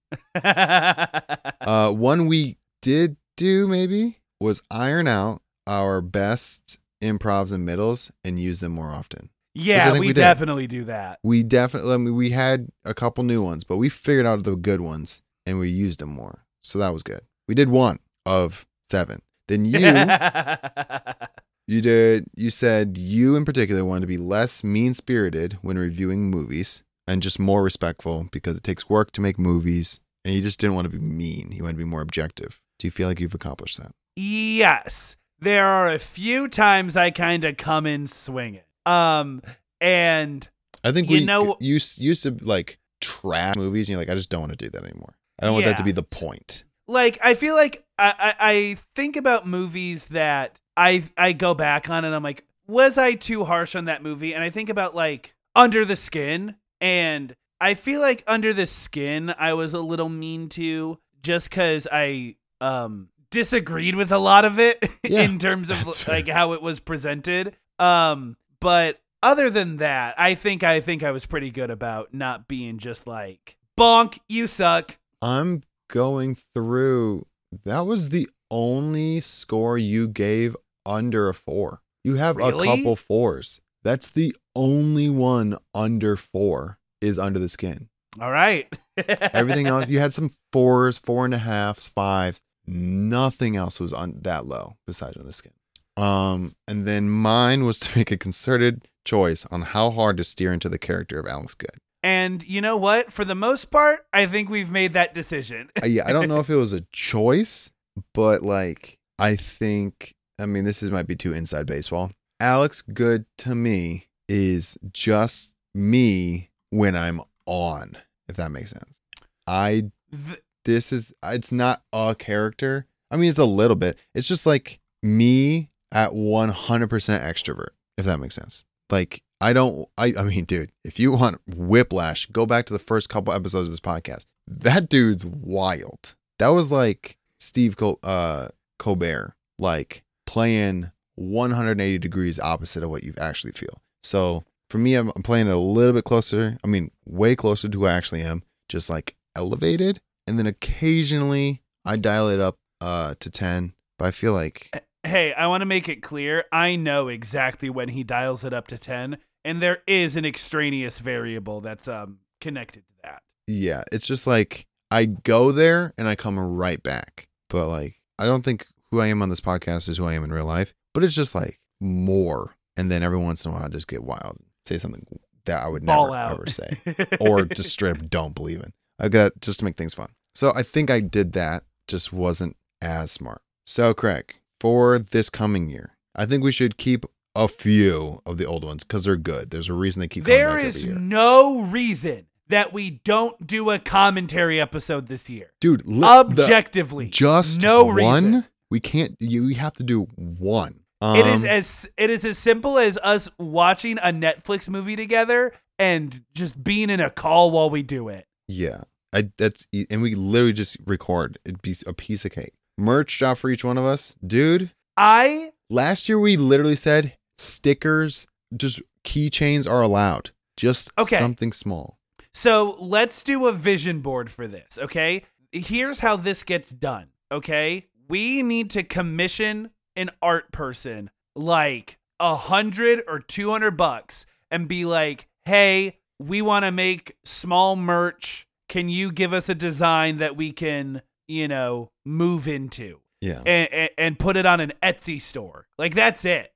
Uh, one we did do maybe was iron out our best improvs and middles and use them more often. yeah, we, we definitely do that. We definitely, I mean, we had a couple new ones, but we figured out the good ones and we used them more. So that was good. We did one of seven. Then you, you did, you said you in particular wanted to be less mean spirited when reviewing movies and just more respectful because it takes work to make movies and you just didn't want to be mean. You want to be more objective. Do you feel like you've accomplished that? yes. There are a few times I kind of come in swinging. Um, and I think You we know- used used to like trash movies, and you're like, I just don't want to do that anymore. I don't want that to be the point. like I feel like I, I I think about movies that I I go back on and I'm like, was I too harsh on that movie? And I think about like Under the Skin, and I feel like Under the Skin I was a little mean to just because I um disagreed with a lot of it Yeah, in terms of fair. like how it was presented. Um, but other than that, I think I think I was pretty good about not being just like bonk, you suck. I'm going through. That was the only score you gave under a four. You have Really? a couple fours. That's the only one under four is under the skin. All right. Everything else, you had some fours, four and a halves, fives. Nothing else was on that low besides on the skin. Um, and then mine was to make a concerted choice on how hard to steer into the character of Alex Good. And you know what? For the most part, I think we've made that decision. Uh, yeah, I don't know if it was a choice, but like I think I mean this is might be too inside baseball. Alex Good to me is just me when I'm on, if that makes sense. I Th- this is it's not a character. I mean it's a little bit. It's just like me at 100% extrovert, if that makes sense. Like I don't I I mean dude, if you want whiplash, go back to the first couple episodes of this podcast. That dude's wild. That was like Steve Col- uh Colbert like playing 180 degrees opposite of what you actually feel. So for me, I'm, I'm playing a little bit closer. I mean, way closer to who I actually am, just like elevated. And then occasionally I dial it up uh, to 10. But I feel like, hey, I want to make it clear. I know exactly when he dials it up to 10, and there is an extraneous variable that's um connected to that. yeah, it's just like I go there and I come right back. But like, I don't think who I am on this podcast is who I am in real life. But it's just like more. And then every once in a while, I just get wild, say something that I would Ball never out. ever say. or just straight up don't believe in. I got just to make things fun. So I think I did that, just wasn't as smart. So Craig, for this coming year, I think we should keep a few of the old ones because they're good. There's a reason they keep coming there back is every year. no reason that we don't do a commentary episode this year. Dude, li- the- Objectively, just no one. reason. We can't. You we have to do one. it is Um, as it is as simple as us watching a Netflix movie together and just being in a call while we do it. Yeah. I that's and we literally just record. It'd be a piece of cake. Merch drop for each one of us. Dude, I last year we literally said stickers, just keychains are allowed. Just Okay. something small. So let's do a vision board for this, okay? Here's how this gets done, okay? We need to commission an art person like a hundred or two hundred bucks and be like, hey, we want to make small merch. Can you give us a design that we can, you know, move into Yeah. and, and, and put it on an Etsy store? Like, that's it.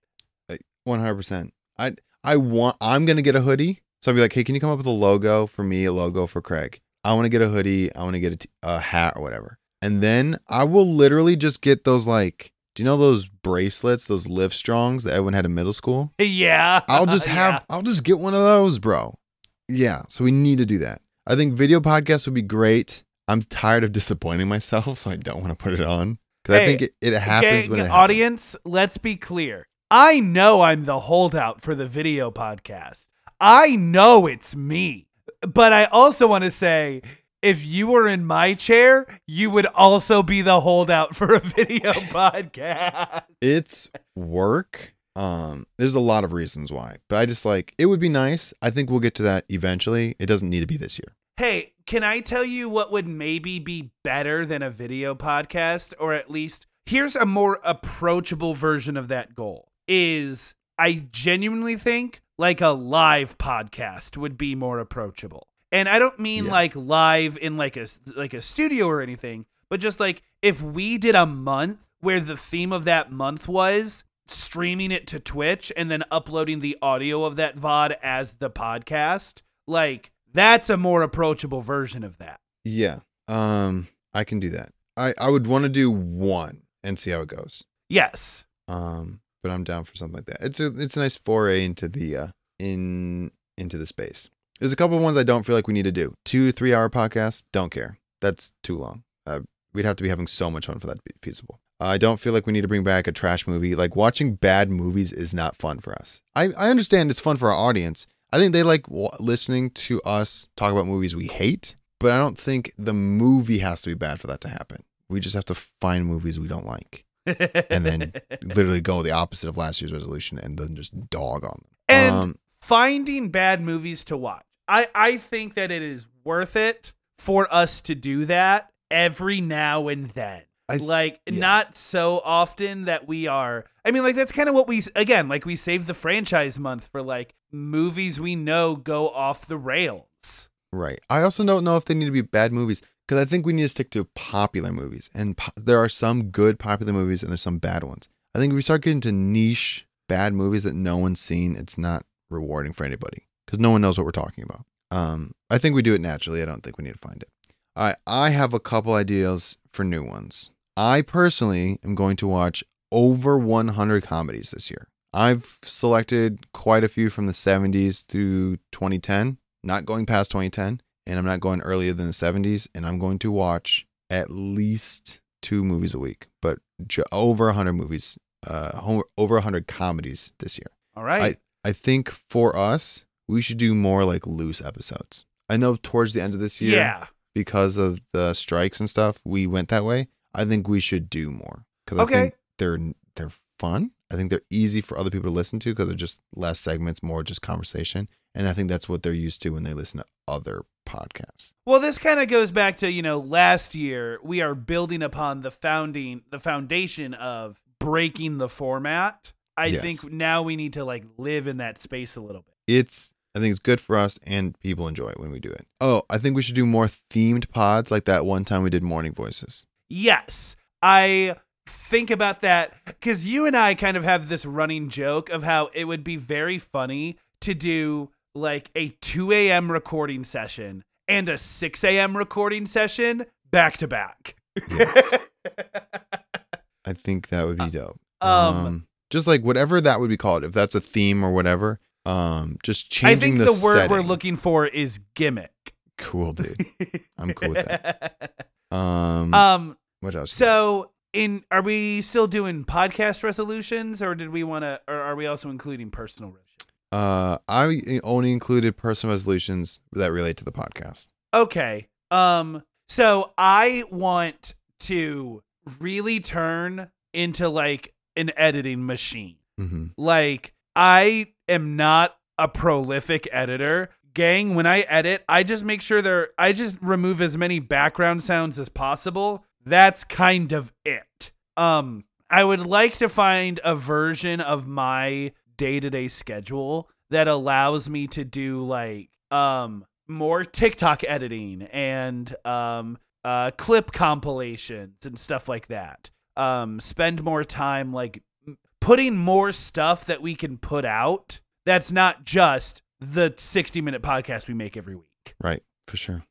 One hundred percent. I I want. I'm gonna get a hoodie. So I'll be like, hey, can you come up with a logo for me, a logo for Craig? I want to get a hoodie. I want to get a, t- a hat or whatever. And then I will literally just get those like, do you know those bracelets, those Live Strongs that everyone had in middle school? Yeah. I'll just have. Yeah. I'll just get one of those, bro. Yeah. So we need to do that. I think video podcasts would be great. I'm tired of disappointing myself, so I don't want to put it on because I Hey, think it, it happens when it happens. audience, let's be clear. I know I'm the holdout for the video podcast. I know it's me. But I also want to say if you were in my chair, you would also be the holdout for a video podcast. it's work. Um, there's a lot of reasons why, but I just like it would be nice. I think we'll get to that eventually. It doesn't need to be this year. Hey, can I tell you what would maybe be better than a video podcast or at least here's a more approachable version of that goal. Is I genuinely think like a live podcast would be more approachable. And I don't mean Yeah. like live in like a like a studio or anything, but just like if we did a month where the theme of that month was streaming it to Twitch and then uploading the audio of that VOD as the podcast, like that's a more approachable version of that. Yeah. Um, I can do that. I I would want to do one and see how it goes. Yes. Um, but I'm down for something like that. It's a it's a nice foray into the uh in into the space. There's a couple of ones I don't feel like we need to do. Two three hour podcasts, don't care. That's too long. Uh, we'd have to be having so much fun for that to be feasible. I don't feel like we need to bring back a trash movie. Like watching bad movies is not fun for us. I I understand it's fun for our audience. I think they like w- listening to us talk about movies we hate, but I don't think the movie has to be bad for that to happen. We just have to find movies we don't like and then literally go the opposite of last year's resolution and then just dog on them. and um, finding bad movies to watch. I, I think that it is worth it for us to do that every now and then. I like yeah. not so often that we are I mean like that's kind of what we again like we saved the franchise month for like movies we know go off the rails. right. I also don't know if they need to be bad movies because I think we need to stick to popular movies, and po- there are some good popular movies and there's some bad ones. I think if we start getting to niche bad movies that no one's seen, it's not rewarding for anybody because no one knows what we're talking about. Um, I think we do it naturally. I don't think we need to find it. All right, I have a couple ideas for new ones. I personally am going to watch over 100 comedies this year. I've selected quite a few from the 70s through 2010, not going past 2010, and I'm not going earlier than the 70s. And I'm going to watch at least two movies a week, but j- over 100 movies, uh, over 100 comedies this year. All right. I, I think for us, we should do more like loose episodes. I know towards the end of this year, yeah. because of the strikes and stuff, we went that way. I think we should do more because Okay. I think they're they're fun. I think they're easy for other people to listen to because they're just less segments, more just conversation, and I think that's what they're used to when they listen to other podcasts. Well, this kind of goes back to, you know, last year we are building upon the founding the foundation of breaking the format. I Yes. think now we need to like live in that space a little bit. It's I think it's good for us and people enjoy it when we do it. Oh, I think we should do more themed pods like that one time we did morning voices. Yes. I think about that cuz you and I kind of have this running joke of how it would be very funny to do like a 2 a.m. recording session and a 6 a.m. recording session back to back. Yes. I think that would be dope. Um, just like whatever that would be called, if that's a theme or whatever. Um, just I changing think the, the, word we're looking for is gimmick. Cool, dude. I'm cool with that. Um, um. what else? So, in are we still doing podcast resolutions, or did we want to, or are we also including personal resolutions? Uh, I only included personal resolutions that relate to the podcast. Okay. Um so I want to really turn into like an editing machine. Mm-hmm. Like I am not a prolific editor. Gang, when I edit, I just make sure there I just remove as many background sounds as possible. That's kind of it. Um I would like to find a version of my day-to-day schedule that allows me to do like um more TikTok editing and um uh clip compilations and stuff like that. Um spend more time like putting more stuff that we can put out that's not just the 60 minute podcast we make every week. Right, for sure.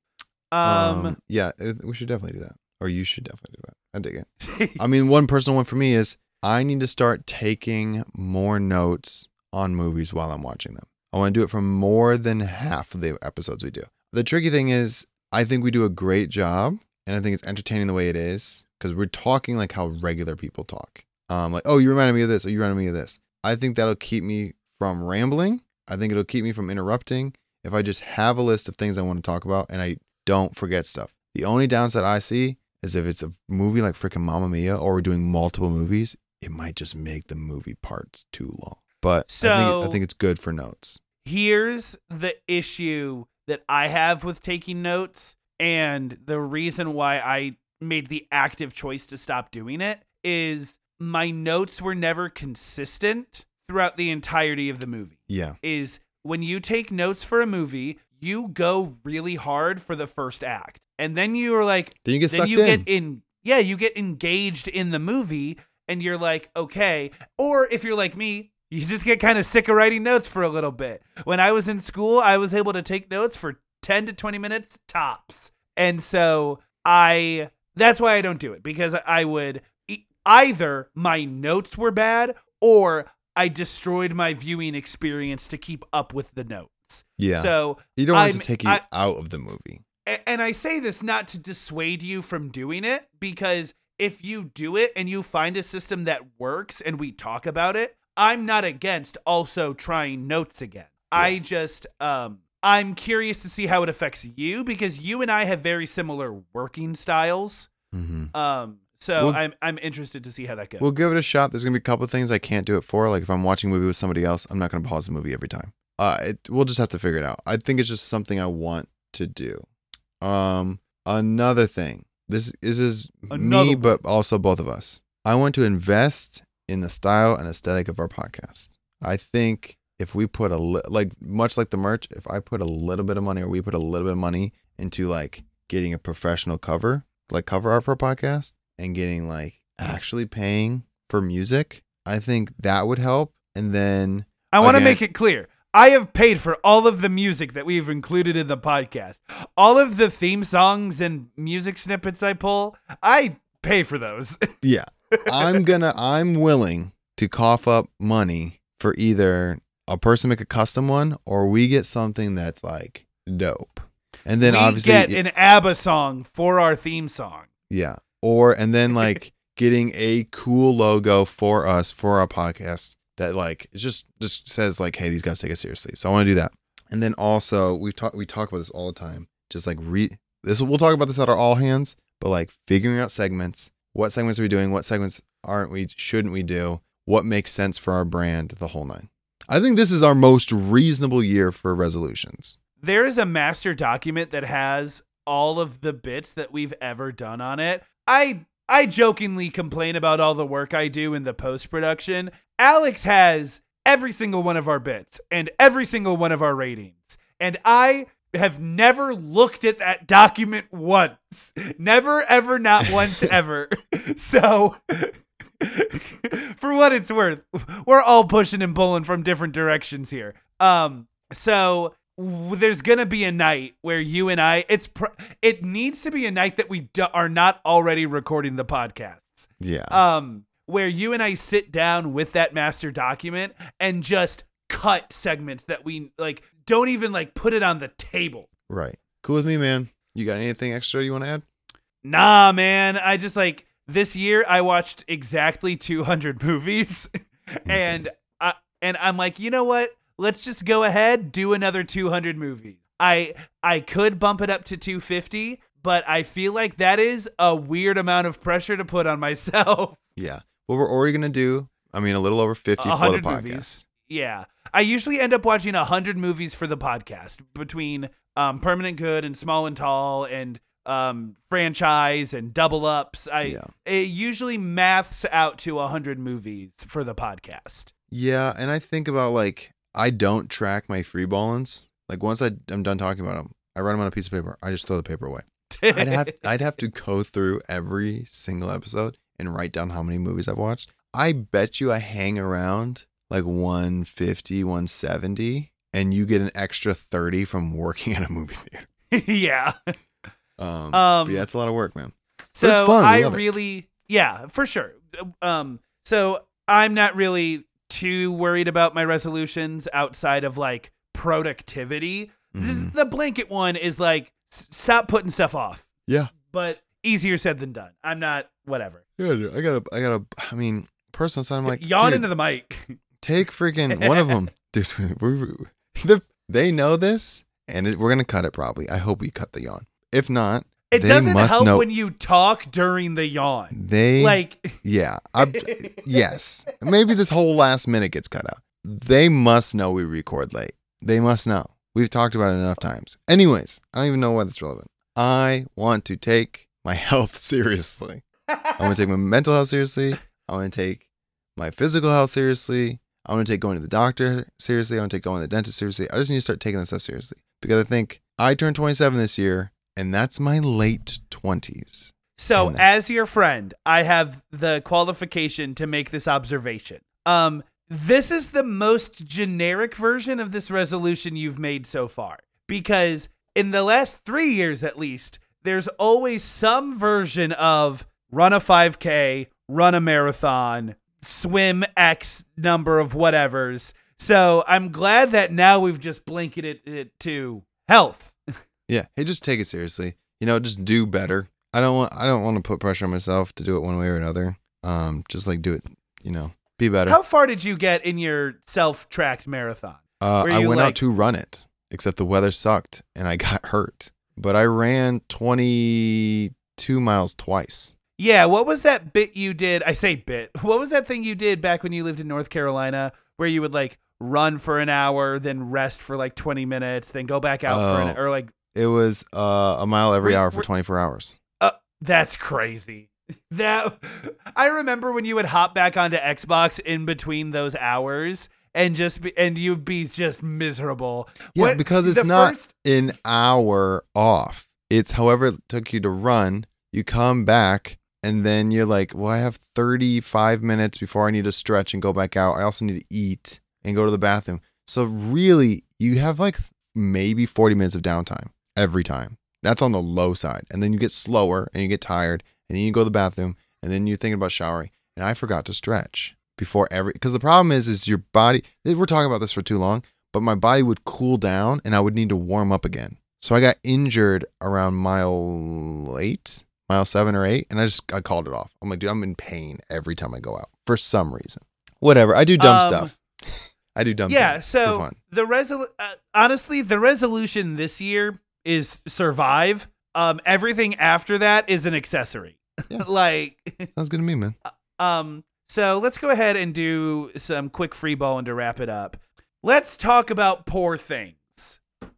Um, yeah, it, we should definitely do that, or you should definitely do that. I dig it. I mean, one personal one for me is I need to start taking more notes on movies while I'm watching them. I want to do it for more than half of the episodes we do. The tricky thing is, I think we do a great job, and I think it's entertaining the way it is because we're talking like how regular people talk. Um, like, oh, you reminded me of this, or you reminded me of this. I think that'll keep me from rambling. I think it'll keep me from interrupting if I just have a list of things I want to talk about and I don't forget stuff. The only downside I see is if it's a movie like freaking Mamma Mia or we're doing multiple movies, it might just make the movie parts too long. But I, think I think it's good for notes. here's the issue that I have with taking notes, and the reason why I made the active choice to stop doing it is my notes were never consistent throughout the entirety of the movie. Yeah. Is when you take notes for a movie, you go really hard for the first act, and then you are like, Then you get then you in. get in yeah you get engaged in the movie and you're like okay or if you're like me you just get kind of sick of writing notes for a little bit when i was in school i was able to take notes for 10 to 20 minutes tops and so i that's why i don't do it because i would either my notes were bad or i destroyed my viewing experience to keep up with the notes yeah. so you don't want I'm- to take you I- out of the movie. and I say this not to dissuade you from doing it because if you do it and you find a system that works and we talk about it, I'm not against also trying notes again. I just um I'm curious to see how it affects you because you and I have very similar working styles. Mm-hmm. Um so Well- I'm I'm interested to see how that goes. We'll give it a shot. There's gonna be a couple of things I can't do it for. Like if I'm watching a movie with somebody else, I'm not gonna pause the movie every time. Uh, it, we'll just have to figure it out. I think it's just something I want to do. Um, another thing. This, this is Another me, one. but also both of us. I want to invest in the style and aesthetic of our podcast. I think if we put a li- like much like the merch, if I put a little bit of money or we put a little bit of money into like getting a professional cover, like cover art for a podcast, and getting like actually paying for music, I think that would help. And then I want to make it clear. I have paid for all of the music that we've included in the podcast. All of the theme songs and music snippets I pull, I pay for those. yeah, I'm gonna I'm willing to cough up money for either a person make a custom one or we get something that's like dope. And then we obviously get an ABBA song for our theme song. Yeah. Or and then like getting a cool logo for us for our podcast that like it just just says like, hey, these guys take it seriously. So I want to do that. And then also we talk we talk about this all the time. Just like re this we'll talk about this at our all hands, but like figuring out segments. What segments are we doing? What segments aren't we shouldn't we do? What makes sense for our brand, the whole nine. I think this is our most reasonable year for resolutions. There is a master document that has all of the bits that we've ever done on it. I I jokingly complain about all the work I do in the post production. Alex has every single one of our bits and every single one of our ratings. And I have never looked at that document once. Never, ever, not once, ever. So, for what it's worth, we're all pushing and pulling from different directions here. Um, so there's gonna be a night where you and I, it's pr- it needs to be a night that we do- are not already recording the podcasts Yeah. um, where you and I sit down with that master document and just cut segments that we like don't even like put it on the table. right. Cool with me, man. You got anything extra you want to add? Nah, man. I just like this year I watched exactly 200 movies and I and I'm like, "You know what? Let's just go ahead, do another 200 movies. I I could bump it up to 250, but I feel like that is a weird amount of pressure to put on myself. Yeah. What we're already gonna do, I mean, a little over fifty for the podcast. movies. Yeah. I usually end up watching 100 movies for the podcast between um, Permanent Good and Small and Tall and um, franchise and double ups. I Yeah. it usually maths out to 100 movies for the podcast. Yeah, and I think about like I don't track my free ballins. Like once I, I'm done talking about them, I write them on a piece of paper. I just throw the paper away. I'd have I'd have to go through every single episode and write down how many movies I've watched. I bet you I hang around like 150, 170, and you get an extra 30 from working at a movie theater. yeah. Um, Um, yeah, it's a lot of work, man. So it's fun. I love it. really, yeah, for sure. Um, so I'm not really too worried about my resolutions outside of like productivity. Mhm. the blanket one is like stop putting stuff off, Yeah. but easier said than done. I'm not whatever. Yeah, dude, I gotta, I gotta. I mean, personal side, I'm like, Yawn into the mic. take freaking one of them, dude. we the, they know this, and it, we're gonna cut it probably. I hope we cut the yawn. If not, It they doesn't help know. when you talk during the yawn. they Like, yeah, I, yes. Maybe this whole last minute gets cut out. They must know we record late. They must know. We've talked about it enough times. Anyways, I don't even know why that's relevant. I want to take my health seriously. I want to take my mental health seriously. I want to take my physical health seriously. I want to take going to the doctor seriously. I want to take going to the dentist seriously. I just need to start taking this stuff seriously because I think I turned 27 this year, and that's my late 20s. So, as your friend, I have the qualification to make this observation. Um, this is the most generic version of this resolution you've made so far because in the last three years, at least, there's always some version of run a 5K, run a marathon, swim X number of whatevers. So, I'm glad that now we've just blanketed it to health. Yeah, hey, just take it seriously. You know, just do better. I don't want I don't want to put pressure on myself to do it one way or another. Um, just like do it. You know, be better. How far did you get in your self-tracked marathon? Uh, I went like- out to run it, except the weather sucked and I got hurt. But I ran 22 miles twice. Yeah, what was that bit you did? I say bit. What was that thing you did back when you lived in North Carolina where you would like run for an hour, then rest for like 20 minutes, then go back out for an Oh. or like It was uh, a mile every hour for 24 hours. that's crazy. That I remember when you would hop back onto Xbox in between those hours and just be and you'd be just miserable. Yeah, What- because it's not first- an hour off. It's however it took you to run. You come back and then you're like, well, I have 35 minutes before I need to stretch and go back out. I also need to eat and go to the bathroom. So really, you have like maybe 40 minutes of downtime every time. That's on the low side. And then you get slower and you get tired and then you go to the bathroom and then you're thinking about showering. And I forgot to stretch before every because the problem is is your body we're talking about this for too long but my body would cool down and I would need to warm up again. So I got injured around mile eight, mile seven or eight, and I just I called it off. I'm like, dude, I'm in pain every time I go out for some reason. Whatever. I do dumb Um, stuff. I do dumb yeah, so the resol uh, honestly, the resolution this year is survive. Um everything after that is an accessory. Yeah. like Sounds good to me, man. Um, so let's go ahead and do some quick free balling to wrap it up. Let's talk about poor things.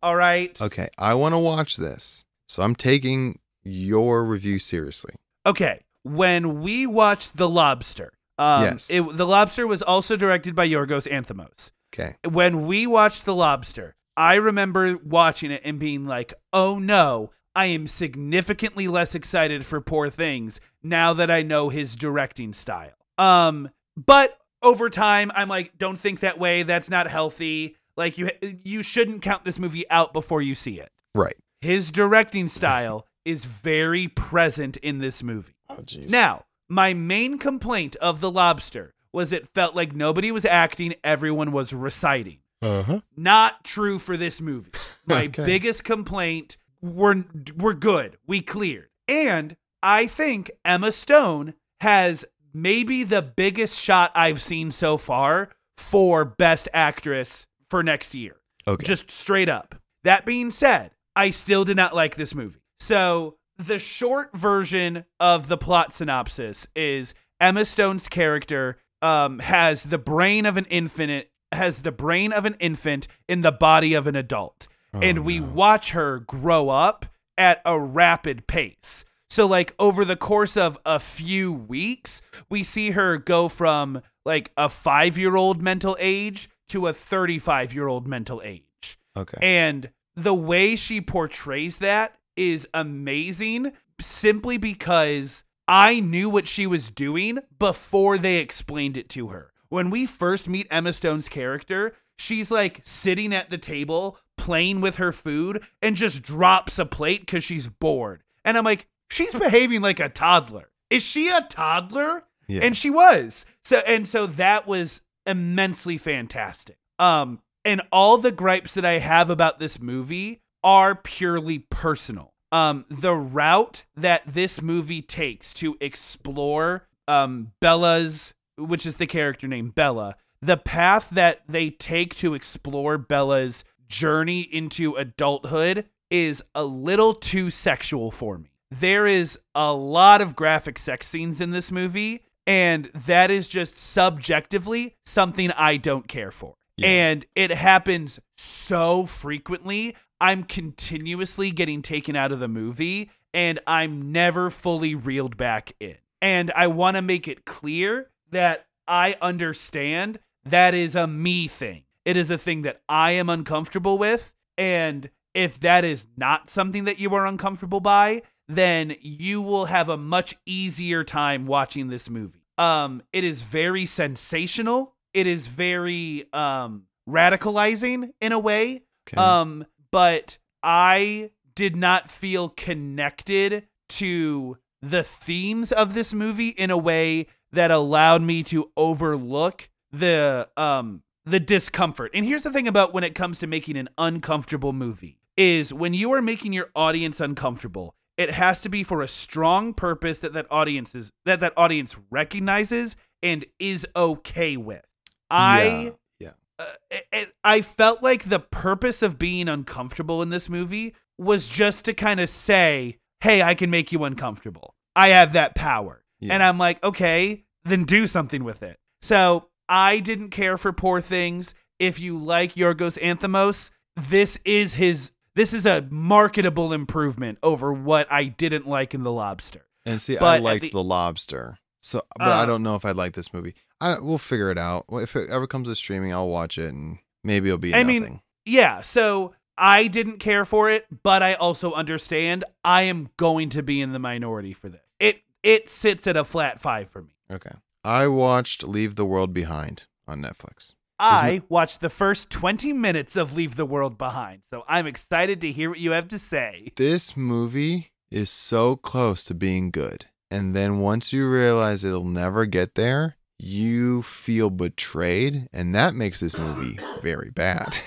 All right. Okay, I want to watch this, so I'm taking your review seriously. Okay. When we watched The Lobster, um, Yes. it, The Lobster was also directed by Yorgos Lanthimos. Okay, When we watched The Lobster, I remember watching it and being like, oh no, I am significantly less excited for Poor Things now that I know his directing style. Um, but over time, I'm like, don't think that way. That's not healthy. Like you, you shouldn't count this movie out before you see it. right. His directing style is very present in this movie. Oh, jeez. Now, my main complaint of The Lobster was it felt like nobody was acting, everyone was reciting. Uh huh. Not true for this movie. My Okay. biggest complaint we're we're good. We cleared. And I think Emma Stone has maybe the biggest shot I've seen so far for best actress for next year. Okay. Just straight up. That being said, I still did not like this movie. So, the short version of the plot synopsis is Emma Stone's character um, has the brain of an infant has the brain of an infant in the body of an adult. Oh, and we no. watch her grow up at a rapid pace. So like over the course of a few weeks, we see her go from like a 5-year-old mental age to a 35-year-old mental age. okay. And the way she portrays that is amazing simply because I knew what she was doing before they explained it to her. When we first meet Emma Stone's character, she's like sitting at the table playing with her food and just drops a plate because she's bored. And I'm like, she's behaving like a toddler. Is she a toddler? yeah. and she was so and so that was immensely fantastic um and all the gripes that i have about this movie are purely personal um the route that this movie takes to explore um bella's which is the character name bella the path that they take to explore bella's journey into adulthood is a little too sexual for me there is a lot of graphic sex scenes in this movie and that is just subjectively something I don't care for. Yeah. And it happens so frequently. I'm continuously getting taken out of the movie and I'm never fully reeled back in. And I want to make it clear that I understand that is a me thing. It is a thing that I am uncomfortable with. And if that is not something that you are uncomfortable by, then you will have a much easier time watching this movie. Um, it is very sensational. It is very um radicalizing in a way. okay. Um, but I did not feel connected to the themes of this movie in a way that allowed me to overlook the um the discomfort. And here's the thing about when it comes to making an uncomfortable movie is when you are making your audience uncomfortable, it has to be for a strong purpose that that audience is that that audience recognizes and is okay with. I yeah. uh, it- I felt like the purpose of being uncomfortable in this movie was just to kind of say, "Hey, I can make you uncomfortable. I have that power." Yeah. And I'm like, "Okay, then do something with it." So, I didn't care for Poor Things. If you like Yorgos Lanthimos, this is his this is a marketable improvement over what I didn't like in The Lobster. And see, But I liked the- the, lobster. So, but I Uh, don't know if I'd like this movie. I we'll figure it out. If it ever comes to streaming, I'll watch it, and maybe it'll be I nothing. mean, Yeah, so I didn't care for it, but I also understand I am going to be in the minority for this. It it sits at a flat 5 for me. Okay. I watched Leave the World Behind on Netflix. I watched the first 20 minutes of Leave the World Behind, so I'm excited to hear what you have to say. This movie is so close to being good. And then once you realize it'll never get there, you feel betrayed. And that makes this movie very bad.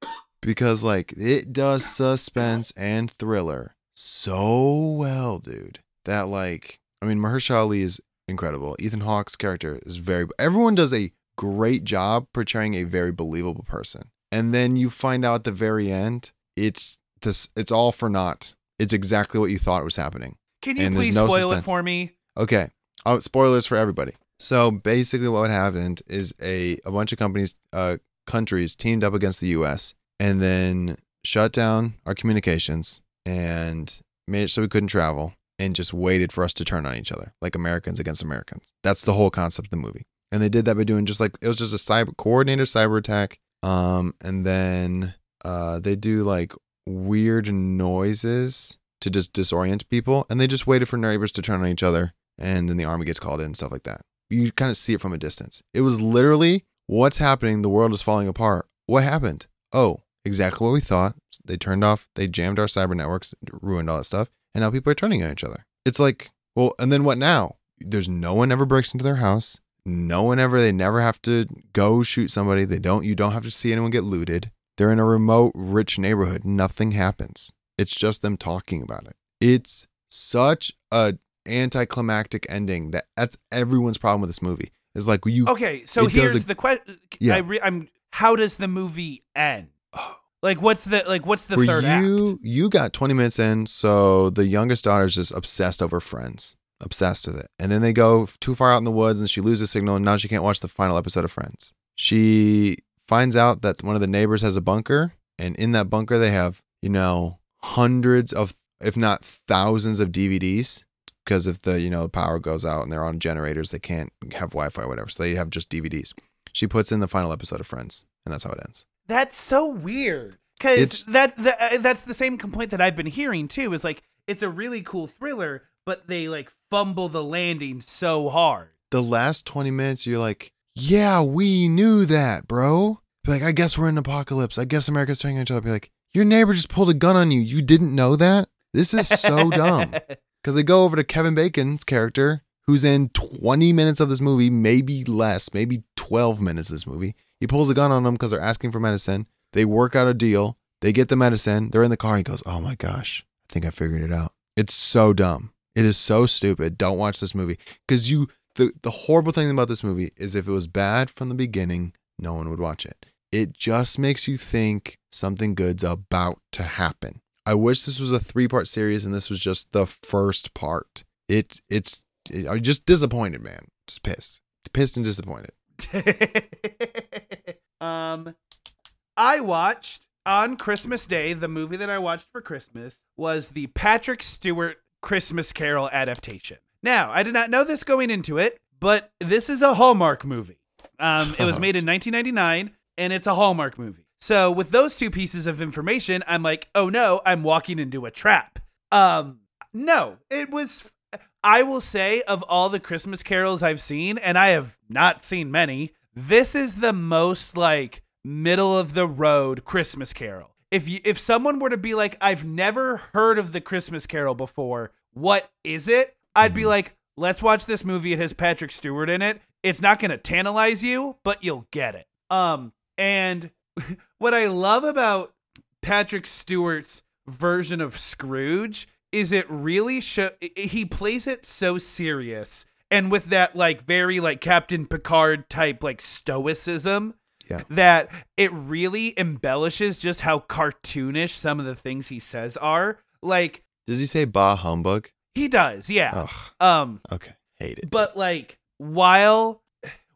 because, like, it does suspense and thriller so well, dude. That, like, I mean, Mahershala Ali is incredible. Ethan Hawke's character is very, everyone does a great job portraying a very believable person. And then you find out at the very end, it's this, it's all for naught. It's exactly what you thought was happening. Can you And please no spoil it for me? Okay. Oh, spoilers for everybody. So basically, what happened is a, a bunch of companies, uh, countries teamed up against the U.S. and then shut down our communications and made it so we couldn't travel and just waited for us to turn on each other, like Americans against Americans. That's the whole concept of the movie. And they did that by doing just like it was just a cyber coordinated cyber attack. Um, and then uh, they do like weird noises to just disorient people, and they just waited for neighbors to turn on each other, and then the army gets called in and stuff like that. You kind of see it from a distance. It was literally what's happening. The world is falling apart. What happened? Oh, exactly what we thought. They turned off. They jammed our cyber networks, ruined all that stuff, and now people are turning on each other. It's like, well, and then what now? There's no one ever breaks into their house. No one ever. They never have to go shoot somebody. They don't. You don't have to see anyone get looted. They're in a remote, rich neighborhood. Nothing happens. It's just them talking about it. It's such a anticlimactic ending that that's everyone's problem with this movie. It's like you Okay, so here's a- the question. Yeah. I re- I'm how does the movie end? Oh. Like what's the like what's the Were third you act? you got 20 minutes in, so the youngest daughter's just obsessed over Friends, obsessed with it, and then they go too far out in the woods, and she loses signal, and now she can't watch the final episode of Friends. She finds out that one of the neighbors has a bunker, and in that bunker they have you know hundreds of, if not thousands of DVDs. Because if the you know the power goes out and they're on generators, they can't have Wi-Fi, or whatever. So they have just DVDs. She puts in the final episode of Friends, and that's how it ends. That's so weird. It's- that, that uh, that's the same complaint that I've been hearing too. Is like it's a really cool thriller, but they like fumble the landing so hard. the last 20 minutes, you're like, yeah, we knew that, bro. Be like, I guess we're in an apocalypse. I guess America's turning on each other. Be like, your neighbor just pulled a gun on you. You didn't know that? This is so dumb. Because they go over to Kevin Bacon's character, who's in 20 minutes of this movie, maybe less, maybe 12 minutes of this movie. He pulls a gun on them because they're asking for medicine. They work out a deal. They get the medicine. They're in the car. He goes, Oh my gosh, I think I figured it out. It's so dumb. It is so stupid. Don't watch this movie. Because you, the, the horrible thing about this movie is if it was bad from the beginning, no one would watch it. It just makes you think something good's about to happen. I wish this was a three part series and this was just the first part. It it's it, I'm just disappointed, man. Just pissed, pissed and disappointed. um, I watched on Christmas Day. The movie that I watched for Christmas was the Patrick Stewart Christmas Carol adaptation. Now, I did not know this going into it, but this is a Hallmark movie. Um, it was made in 1999, and it's a Hallmark movie. So, with those two pieces of information, I'm like, oh no, I'm walking into a trap. Um, no, it was. I will say, of all the Christmas carols I've seen, and I have not seen many, this is the most like middle of the road Christmas carol. If you if someone were to be like, I've never heard of the Christmas Carol before, what is it? I'd be like, let's watch this movie. It has Patrick Stewart in it. It's not gonna tantalize you, but you'll get it. Um, and what I love about Patrick Stewart's version of Scrooge is it really show he plays it so serious and with that like very like Captain Picard type like stoicism Yeah. that it really embellishes just how cartoonish some of the things he says are. Like Does he say bah humbug? he does, yeah. Ugh. Um Okay. Hate it. but like while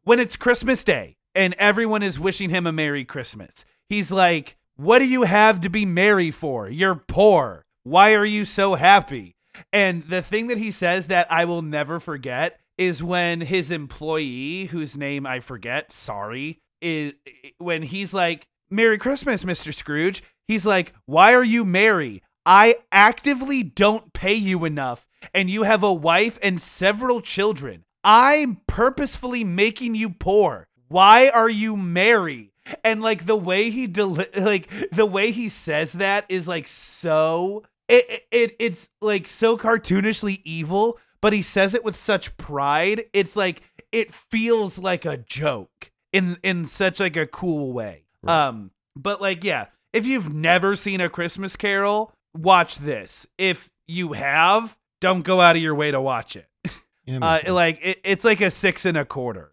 when it's Christmas Day and everyone is wishing him a Merry Christmas, he's like, What do you have to be merry for? You're poor. Why are you so happy? And the thing that he says that I will never forget is when his employee, whose name I forget, sorry, is when he's like, Merry Christmas, Mr. Scrooge. He's like, Why are you merry? I actively don't pay you enough, and you have a wife and several children. I'm purposefully making you poor. Why are you merry? And like the way he deli- like the way he says that is like so it, it it's like so cartoonishly evil, but he says it with such pride. It's like it feels like a joke in in such like a cool way. Right. Um but like yeah, if you've never seen a Christmas Carol, watch this. If you have, don't go out of your way to watch it. Yeah, Uh, like it, it's like a six and a quarter.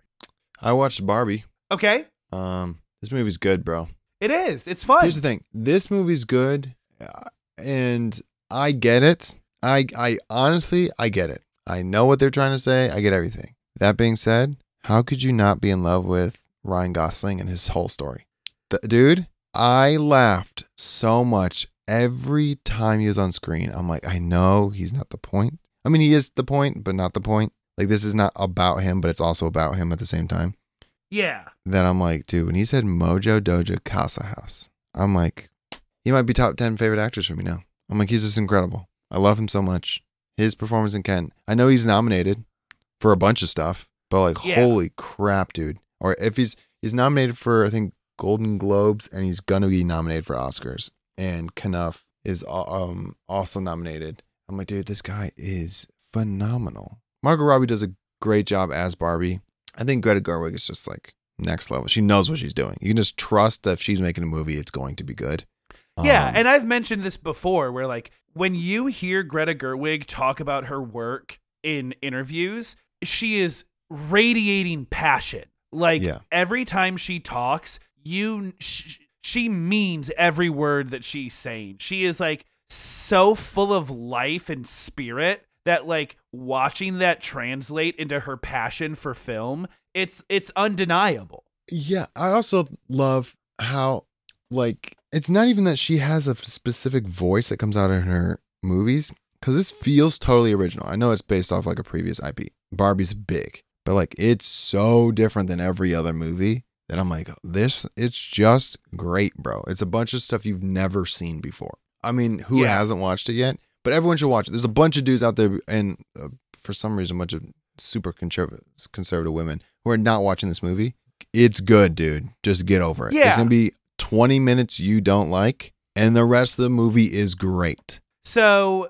I watched Barbie. Okay, Um, this movie's good, bro. it is. It's fun. Here's the thing. This movie's good, uh, and I get it. I I honestly I get it. I know what they're trying to say. I get everything. That being said, how could you not be in love with Ryan Gosling and his whole story? The, dude, I laughed so much every time he was on screen. I'm like, I know he's not the point. I mean, he is the point, but not the point. Like this is not about him, but it's also about him at the same time yeah, that I'm like, dude, when he said Mojo Dojo Casa House, I'm like, he might be top 10 favorite actors for me now. I'm like, he's just incredible. I love him so much. His performance in Ken. I know he's nominated for a bunch of stuff, but like, Yeah. holy crap, dude. Or if he's he's nominated for I think Golden Globes and he's gonna be nominated for Oscars. And Knuff is um also nominated. I'm like, dude, this guy is phenomenal. Margot Robbie does a great job as Barbie. I think Greta Gerwig is just like next level. She knows what she's doing. You can just trust that if she's making a movie, it's going to be good. Yeah. Um, And I've mentioned this before, where like when you hear Greta Gerwig talk about her work in interviews, she is radiating passion. Like Yeah. every time she talks, you sh- she means every word that she's saying. She is like so full of life and spirit that like watching that translate into her passion for film, it's it's undeniable. Yeah, I also love how like it's not even that she has a specific voice that comes out in her movies cuz this feels totally original. I know it's based off like a previous IP. Barbie's big, but like it's so different than every other movie that I'm like this it's just great, bro. It's a bunch of stuff you've never seen before. I mean, who Yeah. hasn't watched it yet? But everyone should watch it. There's a bunch of dudes out there and uh, for some reason a bunch of super conservative conservative women who are not watching this movie it's good, dude. Just get over it. Yeah. It's gonna be 20 minutes you don't like, and the rest of the movie is great. So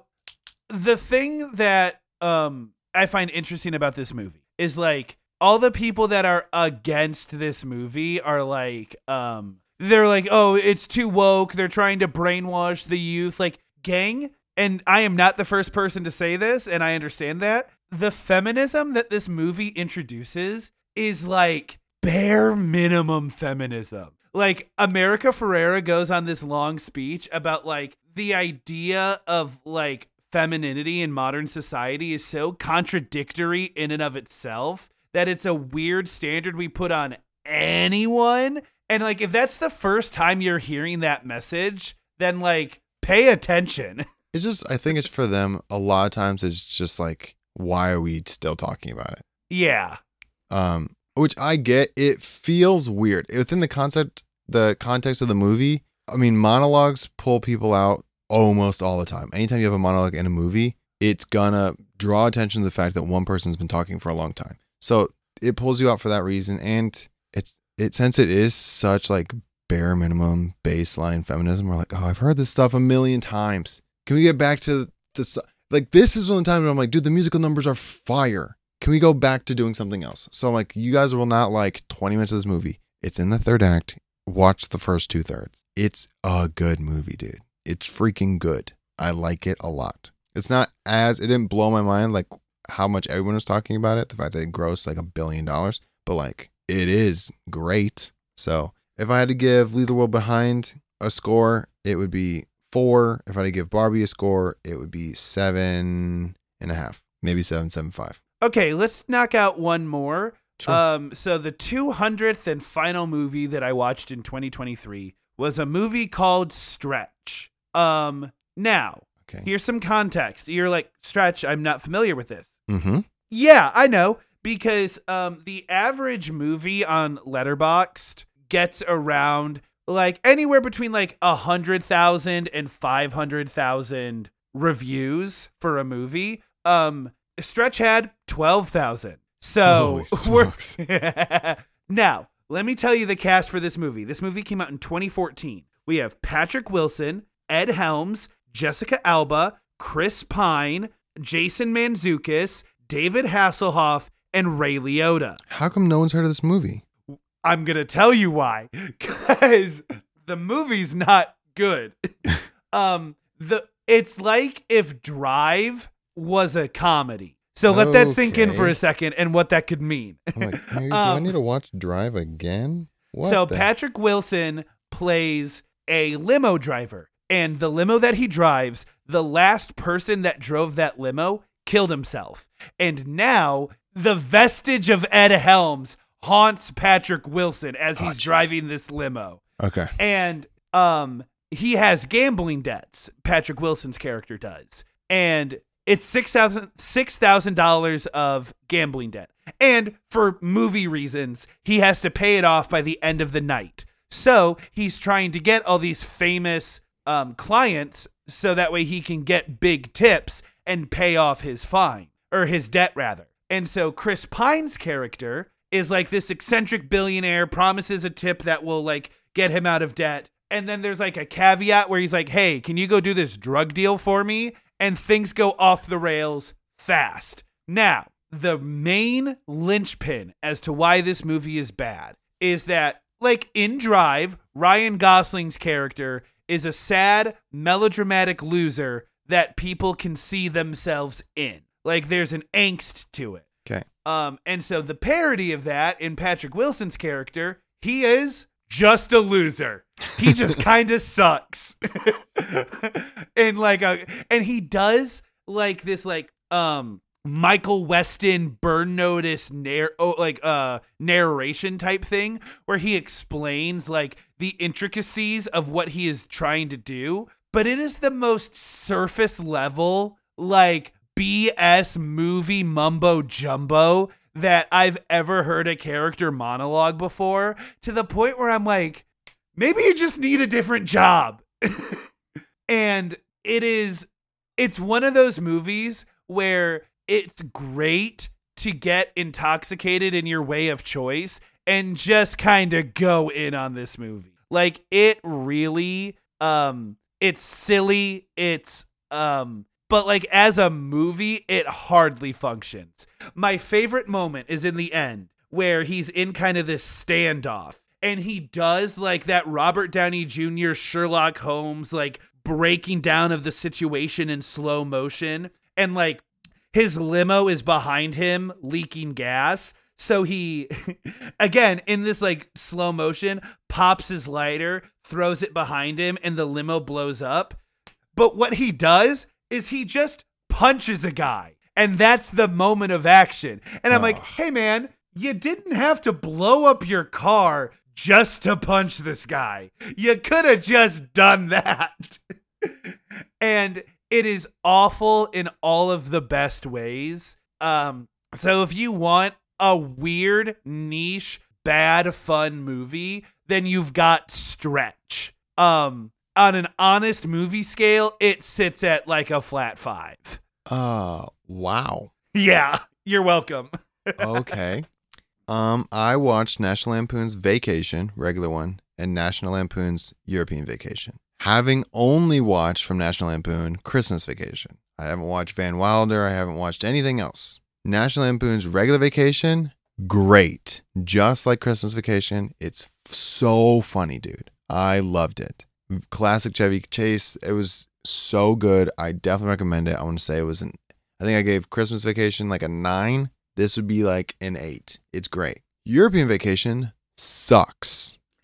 the thing that um I find interesting about this movie is like all the people that are against this movie are like um they're like oh it's too woke. They're trying to brainwash the youth. Like gang and I am not the first person to say this and I understand that. The feminism that this movie introduces is like bare minimum feminism like America Ferrera goes on this long speech about like the idea of like femininity in modern society is so contradictory in and of itself that it's a weird standard we put on anyone. And like if that's the first time you're hearing that message, then like pay attention. It's just I think it's for them a lot of times it's just like why are we still talking about it? yeah. Um which I get it feels weird. Within the concept the context of the movie, I mean monologues pull people out almost all the time. Anytime you have a monologue in a movie, it's gonna draw attention to the fact that one person's been talking for a long time. So it pulls you out for that reason and it's it since it is such like bare minimum baseline feminism we're like oh i've heard this stuff a million times can we get back to this like this is one of the times where i'm like dude the musical numbers are fire can we go back to doing something else? So like you guys will not like 20 minutes of this movie. It's in the third act. Watch the first two thirds. It's a good movie dude. It's freaking good. I like it a lot. It's not as it didn't blow my mind like how much everyone was talking about it the fact that it grossed like a billion dollars but like it is great. So if I had to give Leave the World Behind a score, it would be four. If I had to give Barbie a score, it would be seven and a half, maybe seven, seven five. Okay, let's knock out one more. Sure. Um, so the 200th and final movie that I watched in 2023 was a movie called Stretch. Um, now, Okay. here's some context. You're like, Stretch, I'm not familiar with this. Mm-hmm. Yeah, I know because um the average movie on Letterboxd gets around like anywhere between like a hundred thousand and five hundred thousand reviews for a movie. Um, Stretch had twelve thousand. So Holy we're now let me tell you the cast for this movie. This movie came out in 2014. We have Patrick Wilson, Ed Helms, Jessica Alba, Chris Pine, Jason Mantzoukas, David Hasselhoff, and Ray Liotta. How come no one's heard of this movie? I'm gonna tell you why, because the movie's not good. um, the it's like if Drive was a comedy. So let that sink in for a second and what that could mean. I'm like, Mary, do I Um, need to watch Drive again? What so the- Patrick Wilson plays a limo driver, and the limo that he drives, the last person that drove that limo killed himself. And now the vestige of Ed Helms haunts Patrick Wilson as Oh, he's jeez. driving this limo. Okay. And um he has gambling debts, Patrick Wilson's character does. And it's six thousand six thousand dollars of gambling debt. And for movie reasons, he has to pay it off by the end of the night. So he's trying to get all these famous um, clients so that way he can get big tips and pay off his fine or his debt rather. And so Chris Pine's character is like this eccentric billionaire promises a tip that will like get him out of debt. And then there's like a caveat where he's like, "Hey, can you go do this drug deal for me?" And things go off the rails fast. Now, the main linchpin as to why this movie is bad is that like in Drive, Ryan Gosling's character is a sad, melodramatic loser that people can see themselves in. Like there's an angst to it. Okay. Um, and so the parody of that in Patrick Wilson's character, he is just a loser. He just kind of sucks. and like a and he does like this like um Michael Westen burn notice narr- oh, like uh narration type thing where he explains like the intricacies of what he is trying to do, but it is the most surface level like BS movie mumbo jumbo that I've ever heard a character monologue before to the point where I'm like maybe you just need a different job. and it is it's one of those movies where it's great to get intoxicated in your way of choice and just kind of go in on this movie. Like it really um it's silly, it's um but like as a movie it hardly functions. My favorite moment is in the end where he's in kind of this standoff and he does like that Robert Downey Jr. Sherlock Holmes like breaking down of the situation in slow motion and like his limo is behind him leaking gas so he again in this like slow motion pops his lighter throws it behind him and the limo blows up but what he does is he just punches a guy and that's the moment of action and i'm like hey man you didn't have to blow up your car just to punch this guy you could have just done that and it is awful in all of the best ways. Um, so if you want a weird, niche, bad, fun movie, then you've got Stretch. Um, on an honest movie scale, it sits at like a flat five. Uh, wow. Yeah, you're welcome. Okay. um, I watched National Lampoon's Vacation, regular one, and National Lampoon's European Vacation. Having only watched from National Lampoon Christmas Vacation. I haven't watched Van Wilder. I haven't watched anything else. National Lampoon's regular vacation, great. Just like Christmas Vacation, it's so funny, dude. I loved it. Classic Chevy Chase. It was so good. I definitely recommend it. I want to say it was an I think I gave Christmas Vacation like a nine. This would be like an eight. It's great. European Vacation sucks.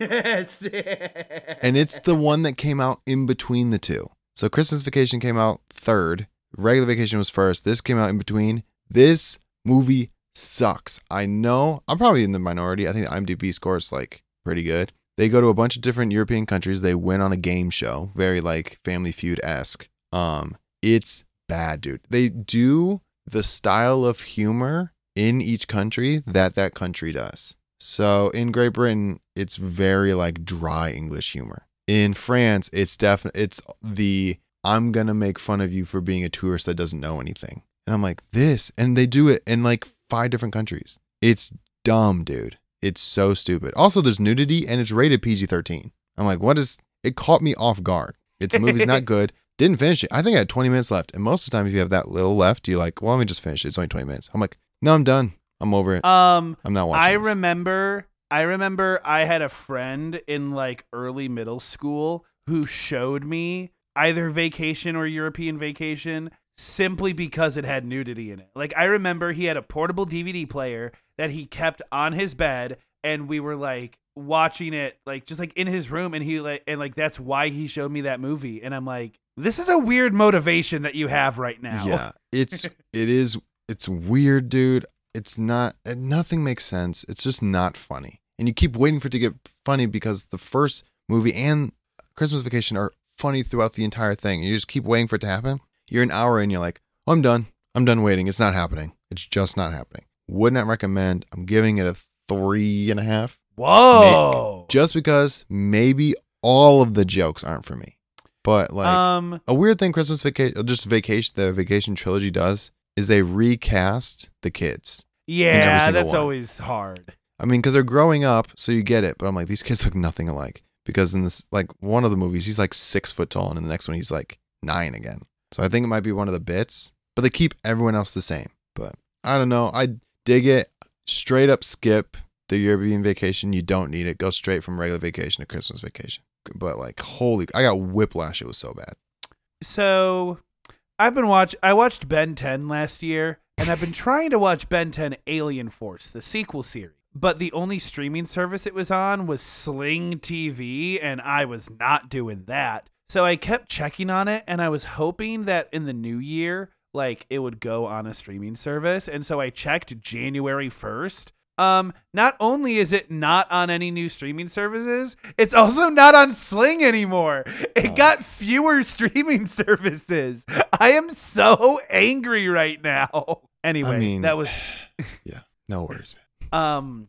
And it's the one that came out in between the two. So Christmas Vacation came out third. Regular Vacation was first. This came out in between. This movie sucks. I know I'm probably in the minority. I think the IMDb score is like pretty good. They go to a bunch of different European countries. They win on a game show, very like Family Feud esque. Um, it's bad, dude. They do the style of humor in each country that that country does. So in Great Britain, it's very like dry English humor. In France, it's definitely it's the I'm gonna make fun of you for being a tourist that doesn't know anything. And I'm like, this, and they do it in like five different countries. It's dumb, dude. It's so stupid. Also, there's nudity and it's rated PG-13. I'm like, what is? It caught me off guard. It's movie's not good. Didn't finish it. I think I had 20 minutes left. And most of the time, if you have that little left, you're like, well, let me just finish it. It's only 20 minutes. I'm like, no, I'm done. I'm over it. Um, I'm not watching. I this. remember I remember I had a friend in like early middle school who showed me either vacation or European vacation simply because it had nudity in it. Like I remember he had a portable DVD player that he kept on his bed and we were like watching it like just like in his room and he like and like that's why he showed me that movie and I'm like this is a weird motivation that you have right now. Yeah, it's it is it's weird, dude. It's not uh, nothing makes sense. It's just not funny. And you keep waiting for it to get funny because the first movie and Christmas Vacation are funny throughout the entire thing. And you just keep waiting for it to happen. You're an hour and you're like, oh, I'm done. I'm done waiting. It's not happening. It's just not happening. Would not recommend. I'm giving it a three and a half. Whoa. Just because maybe all of the jokes aren't for me. But like um a weird thing Christmas vacation just vacation the vacation trilogy does is they recast the kids. yeah, that's one. always hard. I mean, because they're growing up, so you get it. But I'm like, these kids look nothing alike. Because in this, like one of the movies, he's like six foot tall, and in the next one, he's like nine again. So I think it might be one of the bits. But they keep everyone else the same. But I don't know. I dig it. Straight up skip the European vacation. You don't need it. Go straight from regular vacation to Christmas vacation. But like, holy, I got whiplash. It was so bad. So I've been watch I watched Ben 10 last year and I've been trying to watch Ben 10 Alien Force, the sequel series. but the only streaming service it was on was Sling TV, and I was not doing that. So I kept checking on it, and I was hoping that in the new year, like it would go on a streaming service. And so I checked January 1st. Um, not only is it not on any new streaming services, it's also not on Sling anymore. It got fewer streaming services. I am so angry right now. Anyway, mean- that was Yeah, No worries, um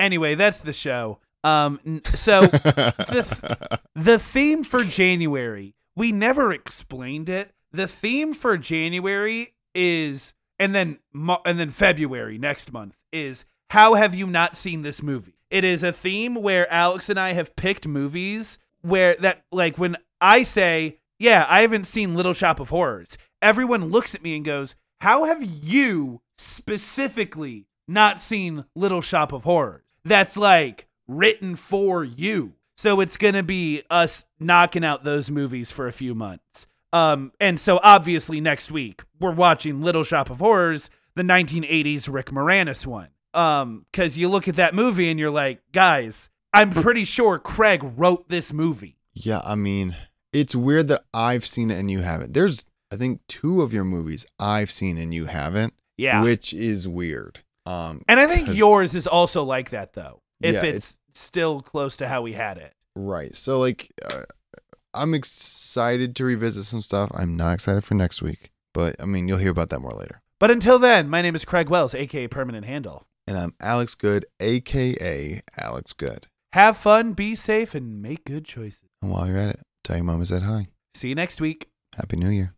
anyway, that's the show. Um so the the theme for January, we never explained it. The theme for January is and then and then February next month is how have you not seen this movie? It is a theme where Alex and I have picked movies where that like when I say, "Yeah, I haven't seen Little Shop of Horrors." Everyone looks at me and goes, "How have you specifically not seen Little Shop of Horrors?" That's like written for you. So it's going to be us knocking out those movies for a few months. Um, and so obviously next week we're watching Little Shop of Horrors, the 1980s Rick Moranis one. Um, cause you look at that movie and you're like, guys, I'm pretty sure Craig wrote this movie. Yeah, I mean, it's weird that I've seen it and you haven't. There's, I think, two of your movies I've seen and you haven't, Yeah. which is weird. Um, and I think yours is also like that though. If Yeah, it's still close to how we had it. right. So, like, uh, I'm excited to revisit some stuff. I'm not excited for next week, but I mean, you'll hear about that more later. But until then, my name is Craig Wells, aka Permanent Handle. And I'm Alex Good, aka Alex Good. Have fun, be safe, and make good choices. And while you're at it, tell your mom I said hi. See you next week. Happy New Year.